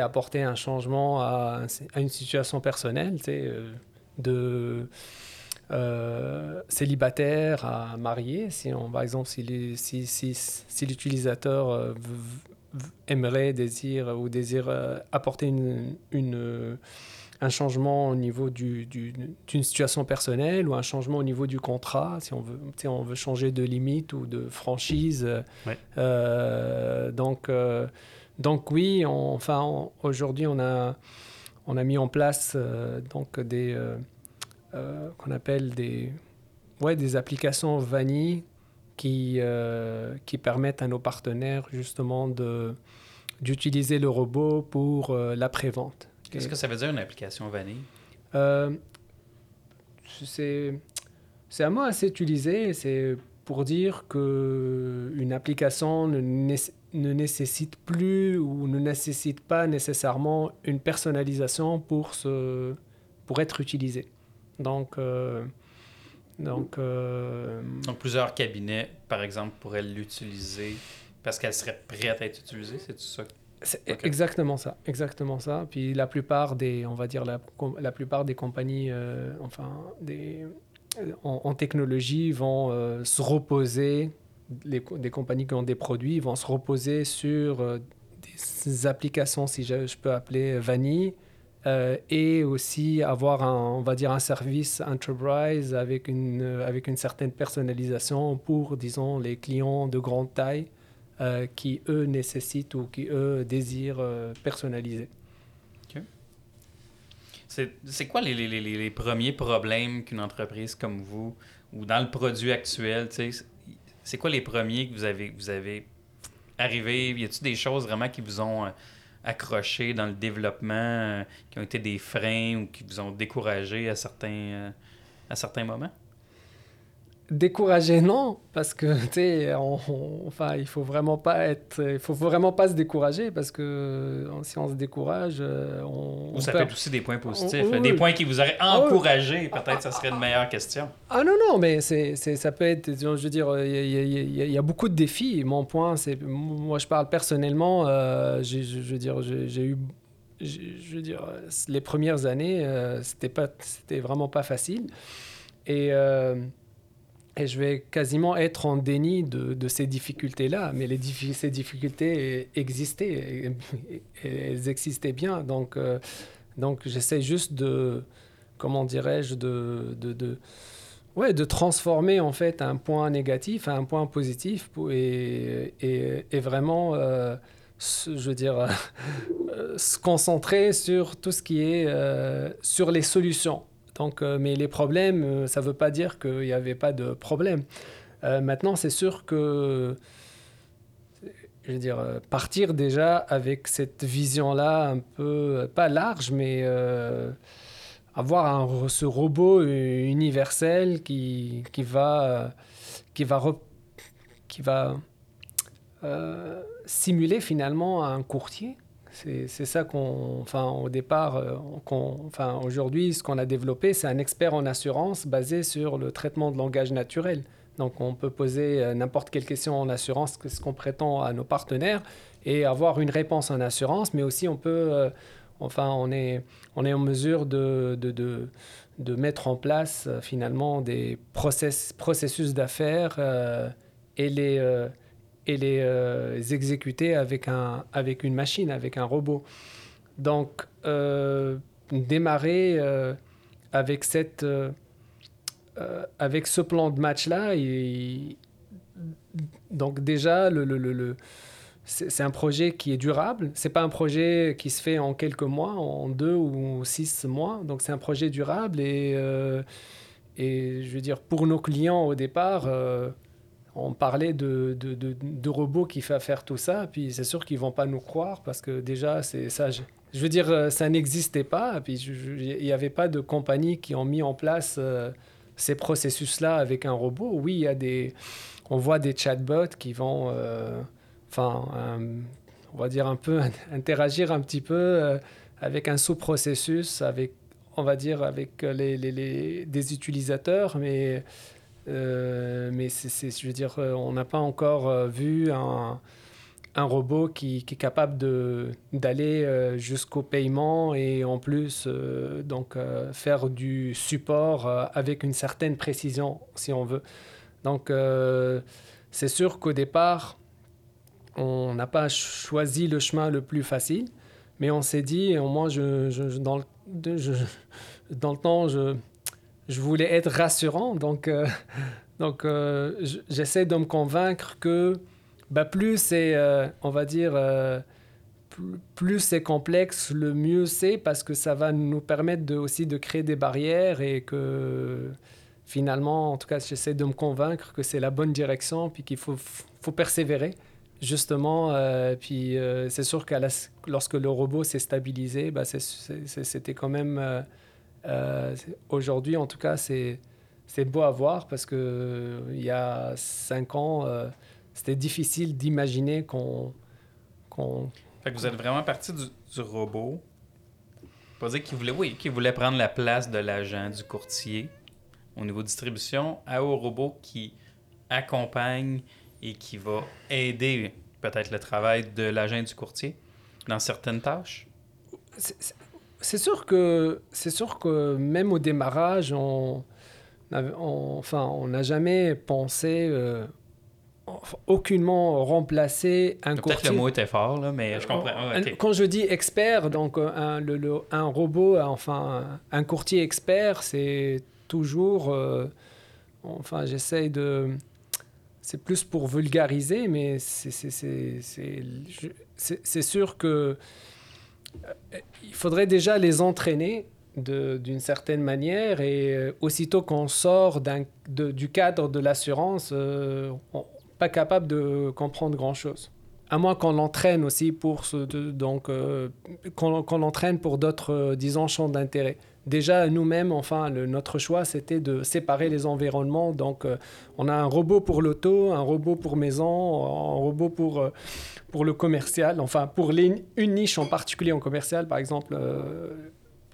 apporter un changement à, une situation personnelle, euh, de euh, célibataire à marié. Si on, par exemple, si, si, si, si l'utilisateur aimerait, désire ou désire apporter une, une un changement au niveau d'une du, d'une situation personnelle ou un changement au niveau du contrat, si on veut, on veut changer de limite ou de franchise. Euh, donc, euh, donc oui, enfin, aujourd'hui, on a, on a mis en place euh, donc des qu'on appelle des, ouais, des applications vanille qui, qui permettent à nos partenaires justement de d'utiliser le robot pour l'après-vente. Qu'est-ce que ça veut dire une application vanille? Euh, C'est un mot assez utilisé. C'est pour dire qu'une application ne, ne, nécessite plus ou ne nécessite pas nécessairement une personnalisation pour, se, pour être utilisée. Donc, euh, donc, euh, donc, plusieurs cabinets, par exemple, pourraient l'utiliser parce qu'elle serait prête à être utilisée, c'est tout ça? C'est exactement ça, exactement ça. Puis la plupart des, on va dire la, la plupart des compagnies, euh, enfin des, en, technologie vont euh, se reposer, les, des compagnies qui ont des produits vont se reposer sur des applications, si je, peux appeler vanille, et aussi avoir un, on va dire un service enterprise avec une, avec une certaine personnalisation pour, disons, les clients de grande taille euh, qui, eux, nécessitent ou qui, eux, désirent euh, personnaliser. C'est quoi les, les, les, premiers problèmes qu'une entreprise comme vous, ou dans le produit actuel, c'est quoi les premiers que vous avez, vous avez arrivé? Y a-t-il des choses vraiment qui vous ont euh, accroché dans le développement, qui ont été des freins ou qui vous ont découragé à certains, à certains moments? Décourager non parce que tu sais enfin il faut vraiment pas être il faut vraiment pas se décourager parce que si on se décourage euh, on, Ou ça peut être aussi des points positifs des points qui vous auraient ah encouragé peut-être ça serait une meilleure question. Ah non non mais c'est ça peut être je veux dire il y, a beaucoup de défis. Mon point c'est moi je parle personnellement euh, je, veux dire j'ai eu je veux dire les premières années euh, c'était pas c'était vraiment pas facile. Et et je vais quasiment être en déni de, de ces difficultés-là. Mais les ces difficultés existaient, elles existaient bien. Donc, euh, donc j'essaie juste de, comment dirais-je, de, de, de, ouais, de transformer en fait un point négatif à un point positif et, et, et, vraiment, euh, je veux dire, se concentrer sur tout ce qui est euh, sur les solutions. Donc, euh, mais les problèmes, euh, ça ne veut pas dire qu'il n'y avait pas de problème. Euh, maintenant, c'est sûr que, je veux dire, partir déjà avec cette vision-là un peu, pas large, mais avoir ce robot universel qui va simuler finalement un courtier. C'est ça qu'on, enfin, au départ, enfin, aujourd'hui, ce qu'on a développé, c'est un expert en assurance basé sur le traitement de langage naturel. Donc, on peut poser n'importe quelle question en assurance, ce qu'on prétend à nos partenaires, et avoir une réponse en assurance, mais aussi on peut, enfin, on est, on est en mesure de, de, de, mettre en place euh, finalement des process, processus d'affaires euh, et les, euh, et les exécuter avec, un, avec une machine, avec un robot. Donc, démarrer avec, cette, avec ce plan de match-là, donc déjà, le, le, le c'est un projet qui est durable. C'est pas un projet qui se fait en quelques mois, en deux ou six mois. Donc c'est un projet durable et euh, et je veux dire pour nos clients au départ, euh, on parlait de, de, de, robots qui fait faire tout ça. Puis c'est sûr qu'ils vont pas nous croire parce que déjà c'est ça. Je, veux dire euh, ça n'existait pas. Puis il n'y avait pas de compagnies qui ont mis en place ces processus-là avec un robot. Oui, il y a des, on voit des chatbots qui vont enfin, euh, on va dire un peu interagir un petit peu euh, avec un sous-processus, avec, on va dire, avec les, les, des utilisateurs, mais, euh, mais je veux dire, on n'a pas encore vu un, robot qui, est capable d'aller jusqu'au paiement et en plus donc faire du support avec une certaine précision si on veut. Donc c'est sûr qu'au départ, on n'a pas choisi le chemin le plus facile, mais on s'est dit, au moins, je, le, dans le temps, je, je voulais être rassurant. Donc, euh, donc euh, j'essaie de me convaincre que bah, plus c'est, euh, on va dire, plus, c'est complexe, le mieux c'est, parce que ça va nous permettre aussi de créer des barrières et que finalement, en tout cas, j'essaie de me convaincre que c'est la bonne direction, puis qu'il faut, faut persévérer justement, puis c'est sûr que lorsque le robot s'est stabilisé, bah, c'était quand même, euh, aujourd'hui en tout cas, c'est beau à voir parce que il y a cinq ans, c'était difficile d'imaginer qu'on... qu'on fait que vous êtes vraiment parti du, du robot. Pas dire qu'il voulait, oui, qu'il voulait prendre la place de l'agent, du courtier au niveau distribution, à au robot qui accompagne et qui va aider peut-être le travail de l'agent du courtier dans certaines tâches? C'est sûr que c'est sûr que même au démarrage, on, enfin, on n'a jamais pensé euh, aucunement remplacer un courtier. Peut-être le mot était fort, là, mais je comprends. Quand je dis expert, donc un, le, un robot, enfin un courtier expert, c'est toujours, euh, enfin j'essaye de c'est plus pour vulgariser, mais c'est sûr que euh, il faudrait déjà les entraîner d'une certaine manière et euh, aussitôt qu'on sort du cadre de l'assurance, euh, pas capable de comprendre grand-chose. À moins qu'on l'entraîne aussi pour donc qu'on l'entraîne pour d'autres, disons, champs d'intérêt déjà nous-mêmes, enfin, notre choix, c'était de séparer les environnements. Donc, euh, on a un robot pour l'auto, un robot pour maison, un robot pour, euh, pour le commercial, enfin, pour une niche en particulier en commercial, par exemple, euh,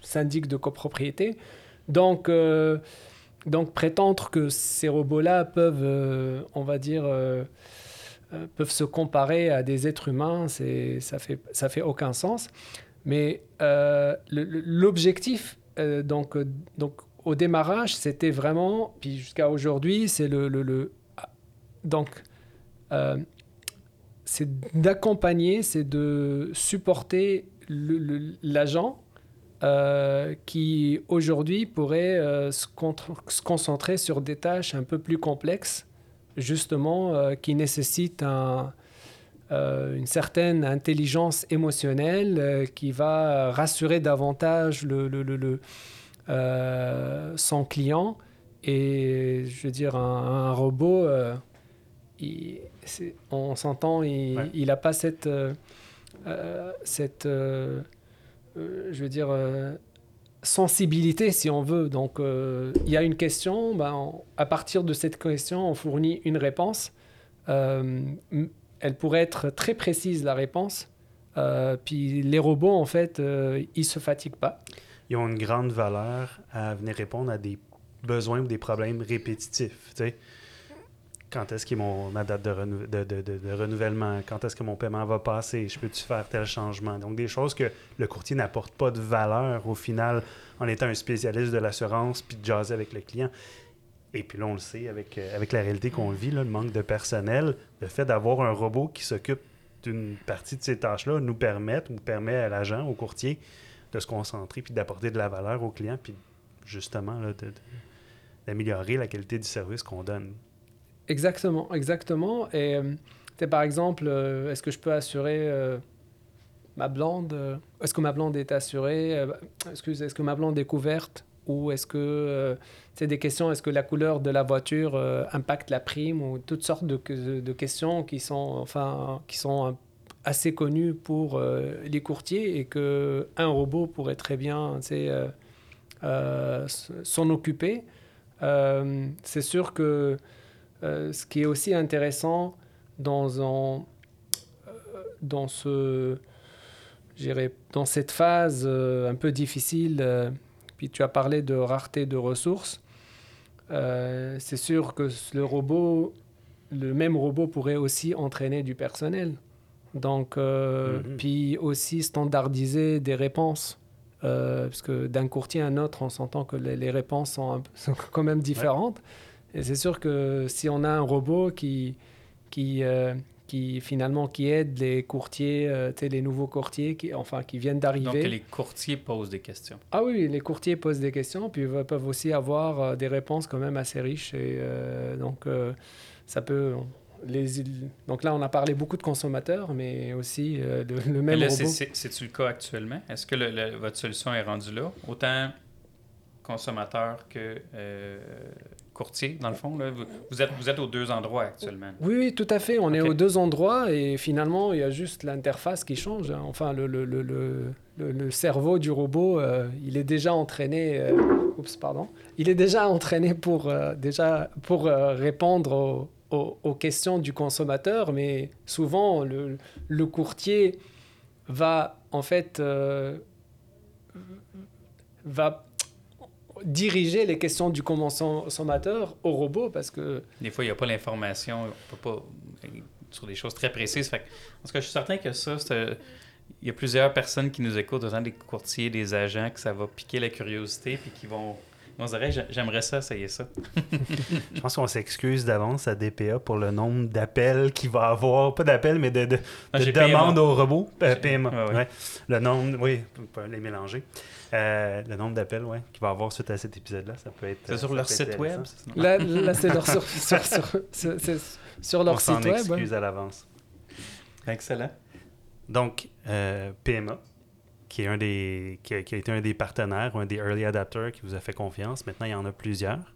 syndic de copropriété. Donc, donc, prétendre que ces robots-là peuvent, on va dire, peuvent se comparer à des êtres humains, ça fait, ça fait aucun sens. Mais l'objectif euh, donc, euh, donc, au démarrage, c'était vraiment, puis jusqu'à aujourd'hui, c'est le, le, donc, euh, c'est d'accompagner, c'est de supporter l'agent qui aujourd'hui pourrait se, concentrer sur des tâches un peu plus complexes, justement, qui nécessitent un, une certaine intelligence émotionnelle qui va rassurer davantage le, le, le, euh, son client. Et je veux dire, un, robot, euh, il, on s'entend, il n'a pas cette, euh, cette je veux dire, sensibilité, si on veut. Donc, il y a une question, ben, à partir de cette question, on fournit une réponse. Elle pourrait être très précise, la réponse. puis les robots, en fait, ils se fatiguent pas. Ils ont une grande valeur à venir répondre à des besoins ou des problèmes répétitifs. Tu sais quand est-ce que mon, ma date de, de, de, renouvellement, quand est-ce que mon paiement va passer, je peux-tu faire tel changement? Donc, des choses que le courtier n'apporte pas de valeur au final en étant un spécialiste de l'assurance puis de jaser avec le client. Et puis là, on le sait, avec, euh, avec la réalité qu'on vit, le manque de personnel, le fait d'avoir un robot qui s'occupe d'une partie de ces tâches-là nous permet ou permet à l'agent, au courtier, de se concentrer puis d'apporter de la valeur au client puis justement d'améliorer la qualité du service qu'on donne. Exactement, exactement. Et euh, par exemple, euh, est-ce que je peux assurer ma blonde Est-ce que ma blonde est assurée Excusez, est-ce que ma blonde est couverte Ou est-ce que c'est des questions Est-ce que la couleur de la voiture impacte la prime Ou toutes sortes de, questions qui sont enfin qui sont assez connues pour les courtiers et que un robot pourrait très bien s'en occuper. c'est sûr que euh, ce qui est aussi intéressant dans, euh, dans, ce, dans cette phase euh, un peu difficile, puis tu as parlé de rareté de ressources, c'est sûr que le robot, le même robot pourrait aussi entraîner du personnel. Donc, mm-hmm. puis aussi standardiser des réponses. parce que d'un courtier à un autre, on s'entend que les, réponses sont, quand même différentes. Et c'est sûr que si on a un robot qui, qui, euh, qui finalement qui aide les courtiers, euh, les nouveaux courtiers qui, enfin, qui viennent d'arriver. Donc les courtiers posent des questions. Ah oui, les courtiers posent des questions, puis ils peuvent aussi avoir euh, des réponses quand même assez riches. Et donc ça peut. Les, donc là, on a parlé beaucoup de consommateurs, mais aussi le, même là, robot. C'est-tu le cas actuellement? Est-ce que votre solution est rendue là? Autant consommateur que courtier, dans le fond. Vous, êtes, vous êtes aux deux endroits actuellement. Oui, oui, tout à fait. On est aux deux endroits et finalement, il y a juste l'interface qui change. Enfin, le, le, le, le cerveau du robot, euh, il est déjà entraîné. Euh, oups, pardon. Il est déjà entraîné pour, euh, déjà, pour répondre aux, aux, questions du consommateur, mais souvent, le, courtier va en fait va diriger les questions du consommateur au robot parce que... Des fois, il n'y a pas l'information, on peut pas sur des choses très précises. Fait, que je suis certain que ça, il y a plusieurs personnes qui nous écoutent, autant des courtiers, des agents, que ça va piquer la curiosité, puis qui vont on dirait, j'aimerais ça, ça y est ça. je pense qu'on s'excuse d'avance à DPA pour le nombre d'appels qu'il va avoir. Pas d'appels, mais de, de, demandes au robot. PMA. Euh, le nombre, oui, pas les mélanger. Euh, le nombre d'appels ouais, qu'il va avoir suite à cet épisode-là, ça peut être. C'est sur leur site web? Là, là c'est sur, sur, sur, sur, leur site web. On s'excuse à l'avance. Excellent. Donc, euh, PMA, qui, est un des, qui a, été un des partenaires, un des early adapters qui vous a fait confiance. Maintenant, il y en a plusieurs.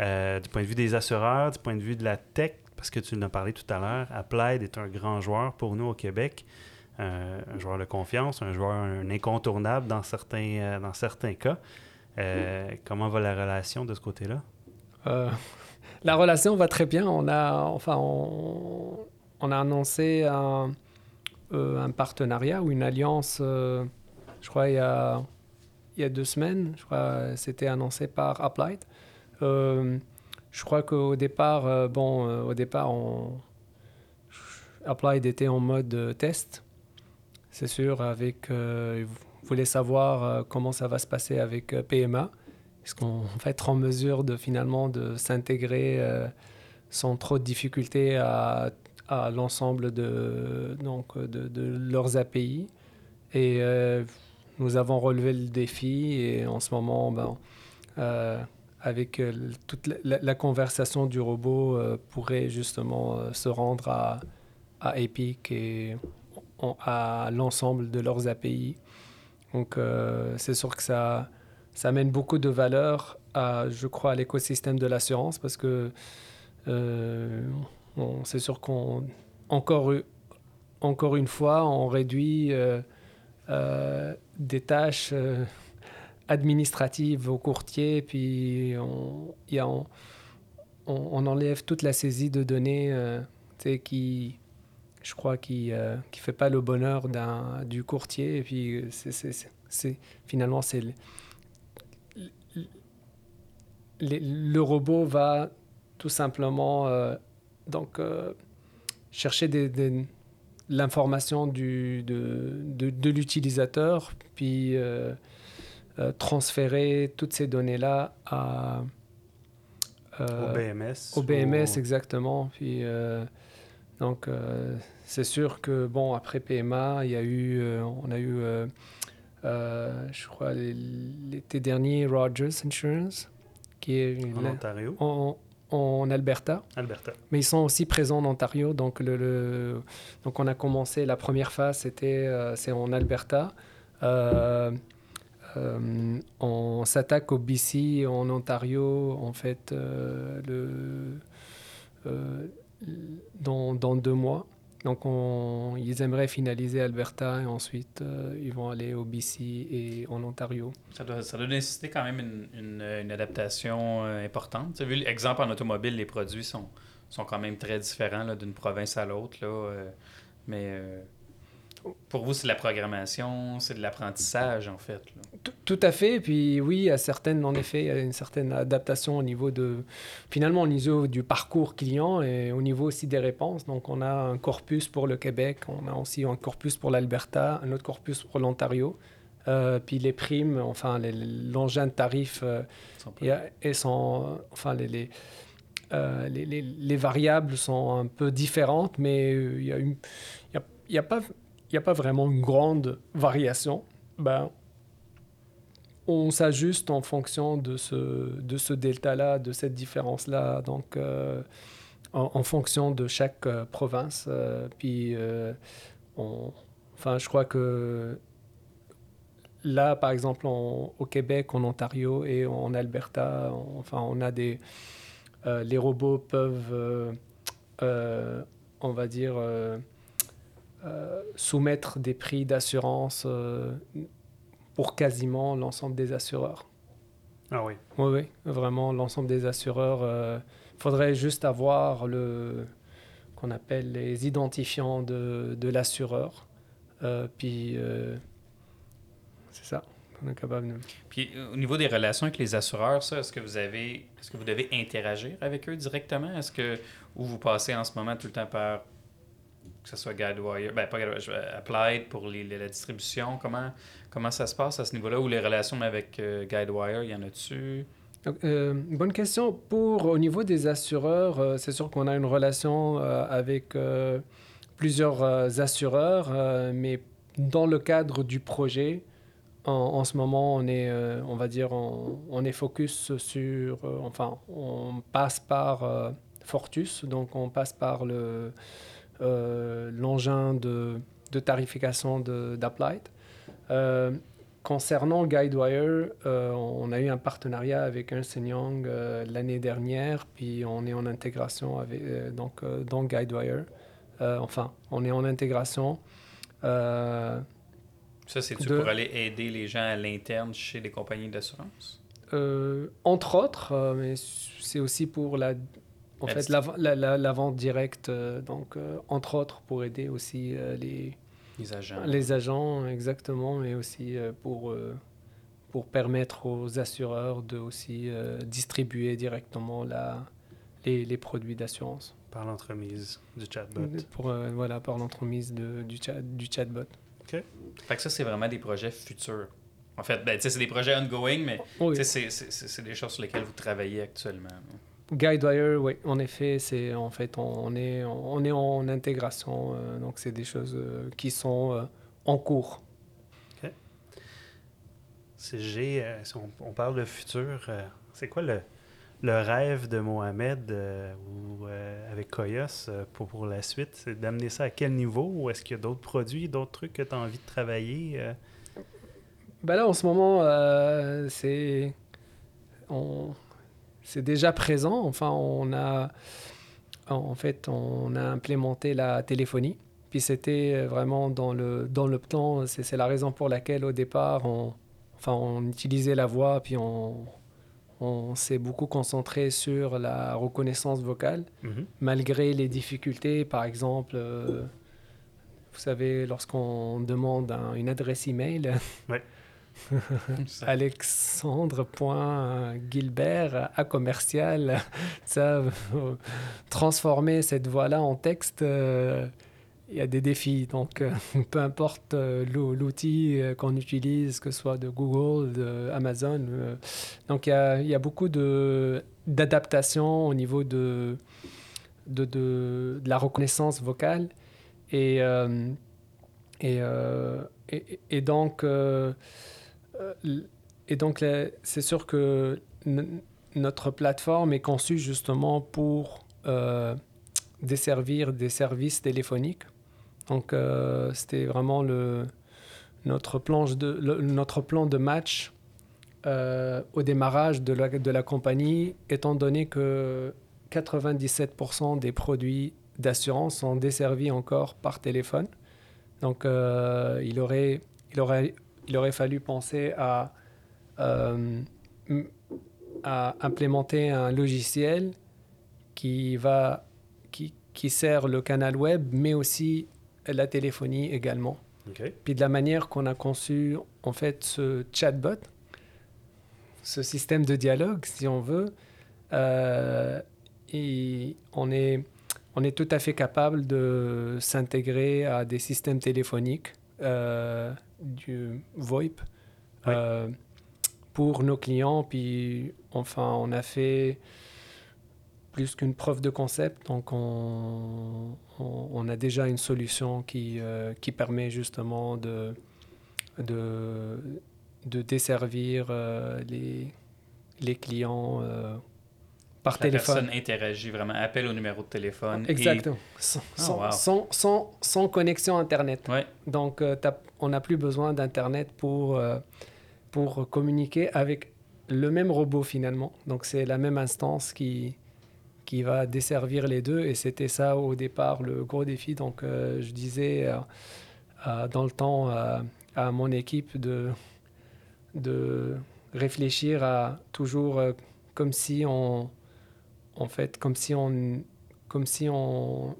Euh, du point de vue des assureurs, du point de vue de la tech, parce que tu en as parlé tout à l'heure, Applied est un grand joueur pour nous au Québec. Euh, un joueur de confiance, un joueur un incontournable dans certains, euh, dans certains cas. comment va la relation de ce côté-là? la relation va très bien. On a, enfin, on, on a annoncé un, un partenariat ou une alliance, euh, je crois, il y, a, il y a deux semaines. Je crois c'était annoncé par Applied. Euh, je crois qu'au départ, bon, au départ, Applied était en mode test. C'est sûr, avec, vous voulez savoir comment ça va se passer avec PMA. Est-ce qu'on va être en mesure de finalement de s'intégrer sans trop de difficultés à à l'ensemble de, donc, de, leurs API. Et euh, nous avons relevé le défi et en ce moment, ben, euh, avec euh, toute la, conversation du robot, pourrait justement se rendre à, à Epic et à l'ensemble de leurs API. Donc c'est sûr que ça, ça amène beaucoup de valeur, à, je crois, à l'écosystème de l'assurance parce que c'est sûr qu'on encore, une fois, on réduit euh, euh, des tâches euh, administratives aux courtiers, puis on, on, enlève toute la saisie de données qui, je crois, qui ne fait pas le bonheur du courtier. Et puis, finalement, le robot va tout simplement donc, chercher des, l'information du, de, de, de l'utilisateur, puis euh, transférer toutes ces données-là à... Euh, au BMS. Au BMS, exactement. Puis, euh, donc, c'est sûr que, bon, après PMA, il y a eu, on a eu, je crois, l'été dernier, Rogers Insurance, qui est... En Ontario. En, en Alberta. Alberta. Mais ils sont aussi présents en Ontario. Donc, le, donc on a commencé, la première phase, c'était c'est en Alberta. Euh, euh, on s'attaque au BC, en Ontario, en fait, euh, le, euh, dans, dans, deux mois. Donc, on, ils aimeraient finaliser Alberta et ensuite ils vont aller au BC et en Ontario. Ça doit, ça doit nécessiter quand même une, une, adaptation importante. Tu vu, l'exemple en automobile, les produits sont, sont quand même très différents d'une province à l'autre. mais pour vous, c'est la programmation, c'est de l'apprentissage, en fait. Tout, à fait. Puis oui, à certaines, en effet, il y a une certaine adaptation au niveau de, finalement, au niveau du parcours client et au niveau aussi des réponses. Donc, on a un corpus pour le Québec, on a aussi un corpus pour l'Alberta, un autre corpus pour l'Ontario. Euh, puis les primes, enfin, l'engin de tarif euh, et, sont, enfin, les, euh, les, les, les, variables sont un peu différentes, mais il y a, une, y a pas il n'y a pas vraiment une grande variation, ben, on s'ajuste en fonction de ce, de ce delta-là, de cette différence-là, donc euh, en, fonction de chaque euh, province. Euh, puis, on, enfin, je crois que là, par exemple, au Québec, en Ontario et en Alberta, enfin, on a des... les robots peuvent, on va dire euh, soumettre des prix d'assurance euh, pour quasiment l'ensemble des assureurs. Ah oui. Oui, oui, vraiment l'ensemble des assureurs. Il euh, faudrait juste avoir le qu'on appelle les identifiants de, de l'assureur. puis c'est ça. On est capable de... Puis au niveau des relations avec les assureurs, ça, est-ce que vous avez est-ce que vous devez interagir avec eux directement? Est-ce que ou vous passez en ce moment tout le temps par que ce soit GuideWire, ben pas GuideWire, Applied pour les, la distribution. Comment, comment ça se passe à ce niveau-là ou les relations avec euh, GuideWire, il y en a dessus? Euh, bonne question. Pour au niveau des assureurs, euh, c'est sûr qu'on a une relation avec plusieurs assureurs, mais dans le cadre du projet, en, ce moment, on est, on va dire, on, on est focus sur, enfin, on passe par Fortus, donc on passe par le euh, l'engin de, de, tarification d'Applied. Euh, concernant GuideWire, euh, on a eu un partenariat avec Ernst Young l'année dernière, puis on est en intégration avec, donc, dans GuideWire. enfin, on est en intégration. Ça, c'est-tu pour aller aider les gens à l'interne chez les compagnies d'assurance? entre autres, mais c'est aussi pour la en fait, la, la, la, vente directe, euh, donc, euh, entre autres, pour aider aussi euh, les, les agents. Les agents, exactement, mais aussi pour, pour permettre aux assureurs de aussi distribuer directement la, les, les produits d'assurance. Par l'entremise du chatbot. Pour, voilà, par l'entremise du, chat, du chatbot. OK. Fait que ça, c'est vraiment des projets futurs. En fait, ben, c'est des projets ongoing, mais c'est des choses sur lesquelles vous travaillez actuellement. GuideWire, oui, en effet, c'est en fait on, est on est en intégration, euh, donc c'est des choses euh, qui sont euh, en cours. Ok. Si on, parle de futur, c'est quoi le, le, rêve de Mohamed ou avec Koyos pour, pour la suite, c'est d'amener ça à quel niveau? Ou est-ce qu'il y a d'autres produits, d'autres trucs que tu as envie de travailler? Ben là, en ce moment, c'est on c'est déjà présent. Enfin, on a, en fait, on a implémenté la téléphonie. Puis c'était vraiment dans le, dans le plan. C'est la raison pour laquelle, au départ, on, enfin, on utilisait la voix, puis on, on s'est beaucoup concentré sur la reconnaissance vocale, Mhm. malgré les difficultés, par exemple, euh, vous savez, lorsqu'on demande un- une adresse email, Ouais. alexandre.gilbert à commercial, ça, transformer cette voix-là en texte, euh, il y a des défis. Donc, euh, peu importe euh, l'ou- l'outil qu'on utilise, que ce soit de Google, de Amazon. donc, il y a, beaucoup de- d'adaptation au niveau de, de, de- la reconnaissance vocale. Et, et, et, donc, et donc c'est sûr que notre plateforme est conçue justement pour euh, desservir des services téléphoniques. Donc, euh, c'était vraiment le, notre, planche de, notre plan de match euh, au démarrage de la, de la compagnie, étant donné que 97% des produits d'assurance sont desservis encore par téléphone. Donc, euh, il, aurait, il, aurait, il aurait fallu penser à, euh, à implémenter un logiciel qui, va, qui, qui sert le canal web, mais aussi la téléphonie également. Puis de la manière qu'on a conçu en fait ce chatbot, ce système de dialogue, si on veut, euh, et on est, on est tout à fait capable de s'intégrer à des systèmes téléphoniques euh, du VoIP Oui. euh, pour nos clients. Puis enfin, on a fait plus qu'une preuve de concept. Donc, on, on, on a déjà une solution qui, euh, qui permet justement de, de, de desservir euh, les, les clients par La téléphone. personne interagit vraiment, appelle au numéro de téléphone. et- Exactement. Sans, Ah, sans, wow. sans, sans- sans connexion Internet. Ouais. Donc, euh, on n'a plus besoin d'Internet pour, euh, pour communiquer avec le même robot finalement. Donc, c'est la même instance qui, qui va desservir les deux. Et c'était ça au départ le gros défi. Donc, euh, je disais euh, euh, dans le temps euh, à mon équipe de, de réfléchir à toujours euh, comme si on, en fait, comme si on, comme si on,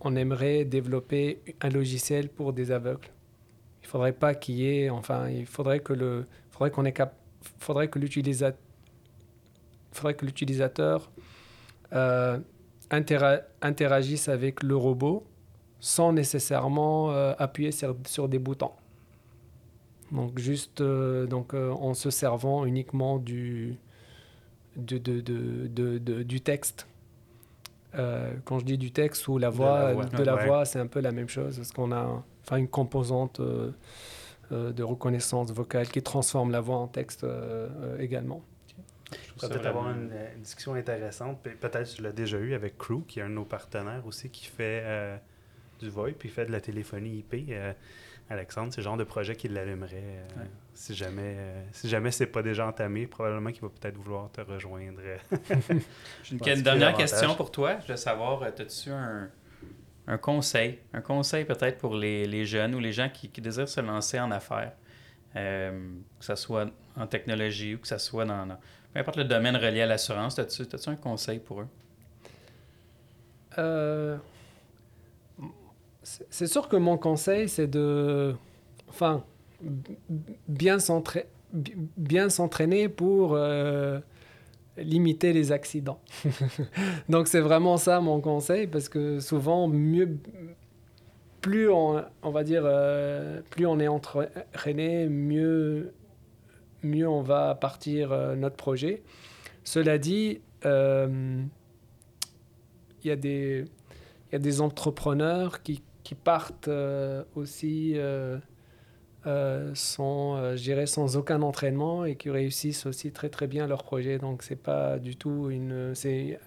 on aimerait développer un logiciel pour des aveugles. Il faudrait pas qu'il y ait, enfin, il faudrait que le, faudrait qu'on ait cap, faudrait que l'utilisateur, faudrait que l'utilisateur euh, intera- interagisse avec le robot sans nécessairement euh, appuyer sur, sur des boutons. Donc juste euh, donc, euh, en se servant uniquement du, de, de- de- de- de- du texte. Euh, quand je dis du texte ou la De voix, la voix. de la voix, c'est un peu la même chose parce qu'on a enfin, une composante euh, euh, de reconnaissance vocale qui transforme la voix en texte euh, euh, également. On Ça, pourrait peut-être avoir une, une discussion intéressante. Pe- Peut-être tu l'as déjà eu avec Crew, qui est un de nos partenaires aussi, qui fait euh, du VoIP, puis fait de la téléphonie IP. Alexandre, c'est le genre de projet qui l'allumerait. euh, Ouais. Si jamais, euh, si jamais c'est pas déjà entamé, probablement qu'il va peut-être vouloir te rejoindre. J'ai une, dernière question pour toi. Je veux savoir, euh, as-tu un, un conseil, un conseil peut-être pour les, les jeunes ou les gens qui, qui désirent se lancer en affaires, euh, que ce soit en technologie ou que ce soit dans, dans- peu importe le domaine relié à l'assurance, as-tu as un conseil pour eux? C'est sûr que mon conseil, c'est de, enfin, bien s'entra- bi- bien s'entraîner pour euh, limiter les accidents. Donc c'est vraiment ça mon conseil parce que souvent plus on, va dire, euh, plus on est entraîné, mieux, mieux on va partir euh, notre projet. Cela dit. il y a des entrepreneurs qui, qui partent euh, aussi euh, euh, sans, sans aucun entraînement et qui réussissent aussi très très bien leur projet. Donc c'est pas du tout une, c'est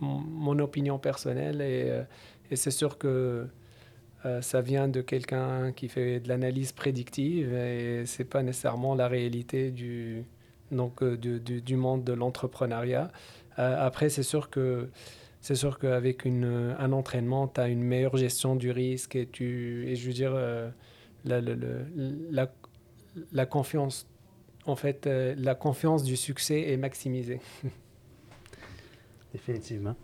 mon, opinion personnelle et, et c'est sûr que ça vient de quelqu'un qui fait de l'analyse prédictive et c'est pas nécessairement la réalité du donc du, du, du monde de l'entrepreneuriat. Après c'est sûr que c'est sûr qu'avec une, un entraînement, tu as une meilleure gestion du risque et, tu, et je veux dire, euh, la, la, la, la, la confiance en fait, euh, la confiance du succès est maximisée. Définitivement.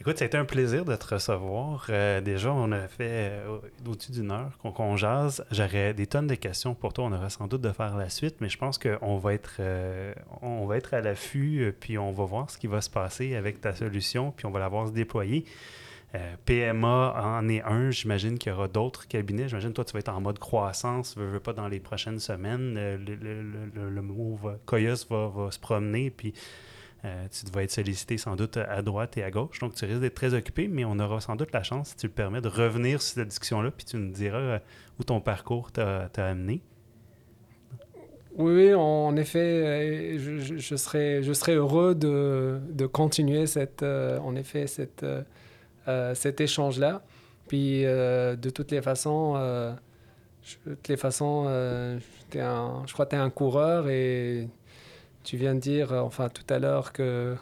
Écoute, ça un plaisir de te recevoir. Euh, déjà, on a fait euh, au-dessus d'une heure qu'on jase. J'aurais des tonnes de questions pour toi. On aurait sans doute de faire la suite, mais je pense qu'on va être, on va être à l'affût, puis on va voir ce qui va se passer avec ta solution, puis on va la voir se déployer. PMA en est un. J'imagine qu'il y aura d'autres cabinets. J'imagine toi, tu vas être en mode croissance. Je veux pas dans les prochaines semaines. Le, mot va, va, se promener. Puis euh, tu vas être sollicité sans doute à droite et à gauche. Donc, tu risques d'être très occupé, mais on aura sans doute la chance, si tu le permets, de revenir sur cette discussion-là. Puis tu nous diras euh, où ton parcours t'a amené. Oui, en effet, euh, je, je, serais, je serais heureux de, de continuer cette, en effet, cette, cet échange-là. Puis de toutes les façons, de toutes les façons, je crois que tu es un coureur et tu viens de dire, enfin tout à l'heure, que,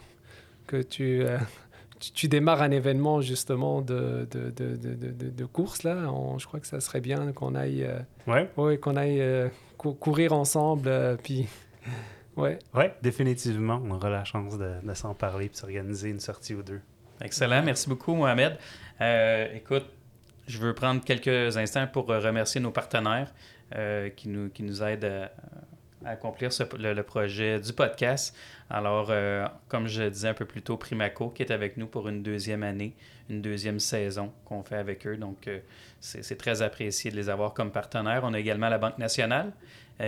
que tu, tu, démarres un événement justement de, de, de, de, de course là. je crois que ça serait bien qu'on aille, ouais. qu'on aille courir ensemble. puis, ouais. ouais, définitivement, on aura la chance de, s'en parler et de s'organiser une sortie ou deux. Excellent. Merci beaucoup, Mohamed. Euh, écoute, je veux prendre quelques instants pour remercier nos partenaires euh, qui, nous, qui nous aident à, accomplir le, projet du podcast. Alors, euh, comme je disais un peu plus tôt, Primaco, qui est avec nous pour une deuxième année, une deuxième saison qu'on fait avec eux. Donc, c'est très apprécié de les avoir comme partenaires. On a également la Banque nationale,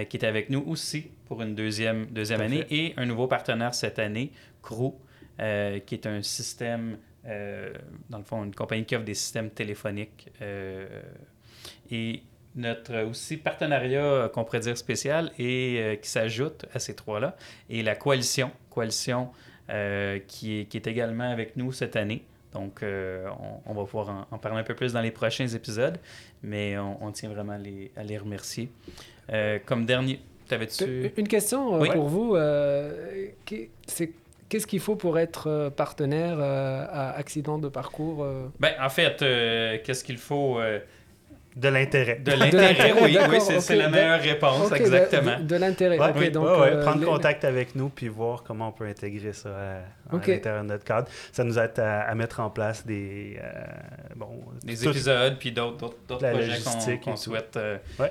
qui est avec nous aussi pour une deuxième, deuxième année, et un nouveau partenaire cette année, CRU, euh, qui est un système, euh, dans le fond, une compagnie qui offre des systèmes téléphoniques. Euh, et notre aussi partenariat qu'on pourrait dire spécial et qui s'ajoute à ces trois-là, et la coalition, coalition qui, est, qui, est, également avec nous cette année. Donc, on, va pouvoir en, parler un peu plus dans les prochains épisodes, mais on, tient vraiment à les, à les remercier. comme dernier, avais-tu... Une question pour vous. c'est Qu'est-ce qu'il faut pour être euh, partenaire euh, à accident de parcours euh? ben, En fait, qu'est-ce qu'il faut De l'intérêt. De l'intérêt, oui, oui c'est la meilleure réponse, exactement. De, l'intérêt, oui, donc, Prendre contact avec nous puis voir comment on peut intégrer ça à, l'intérieur de notre cadre. Ça nous aide à, mettre en place des, bon, des épisodes puis d'autres projets qu'on souhaite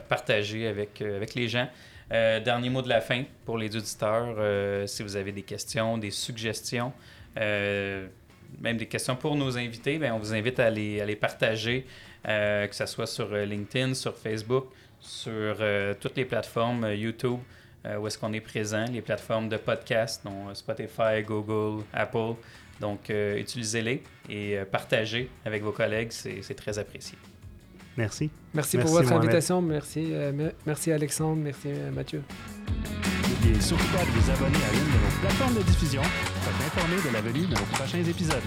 partager avec, avec les gens. Euh, dernier mot de la fin pour les auditeurs. Euh, si vous avez des questions, des suggestions, euh, même des questions pour nos invités, bien, on vous invite à les, à les partager, que ce soit sur LinkedIn, sur Facebook, sur toutes les plateformes YouTube où est-ce qu'on est présent, les plateformes de podcast, dont Spotify, Google, Apple. Donc, utilisez-les et partagez avec vos collègues, c'est très apprécié. Merci. Merci, pour votre invitation. Merci, euh, merci Alexandre. Merci euh, Mathieu. N'oubliez surtout pas de vous abonner à l'une de nos plateformes de diffusion pour être informé de la venue de nos prochains épisodes.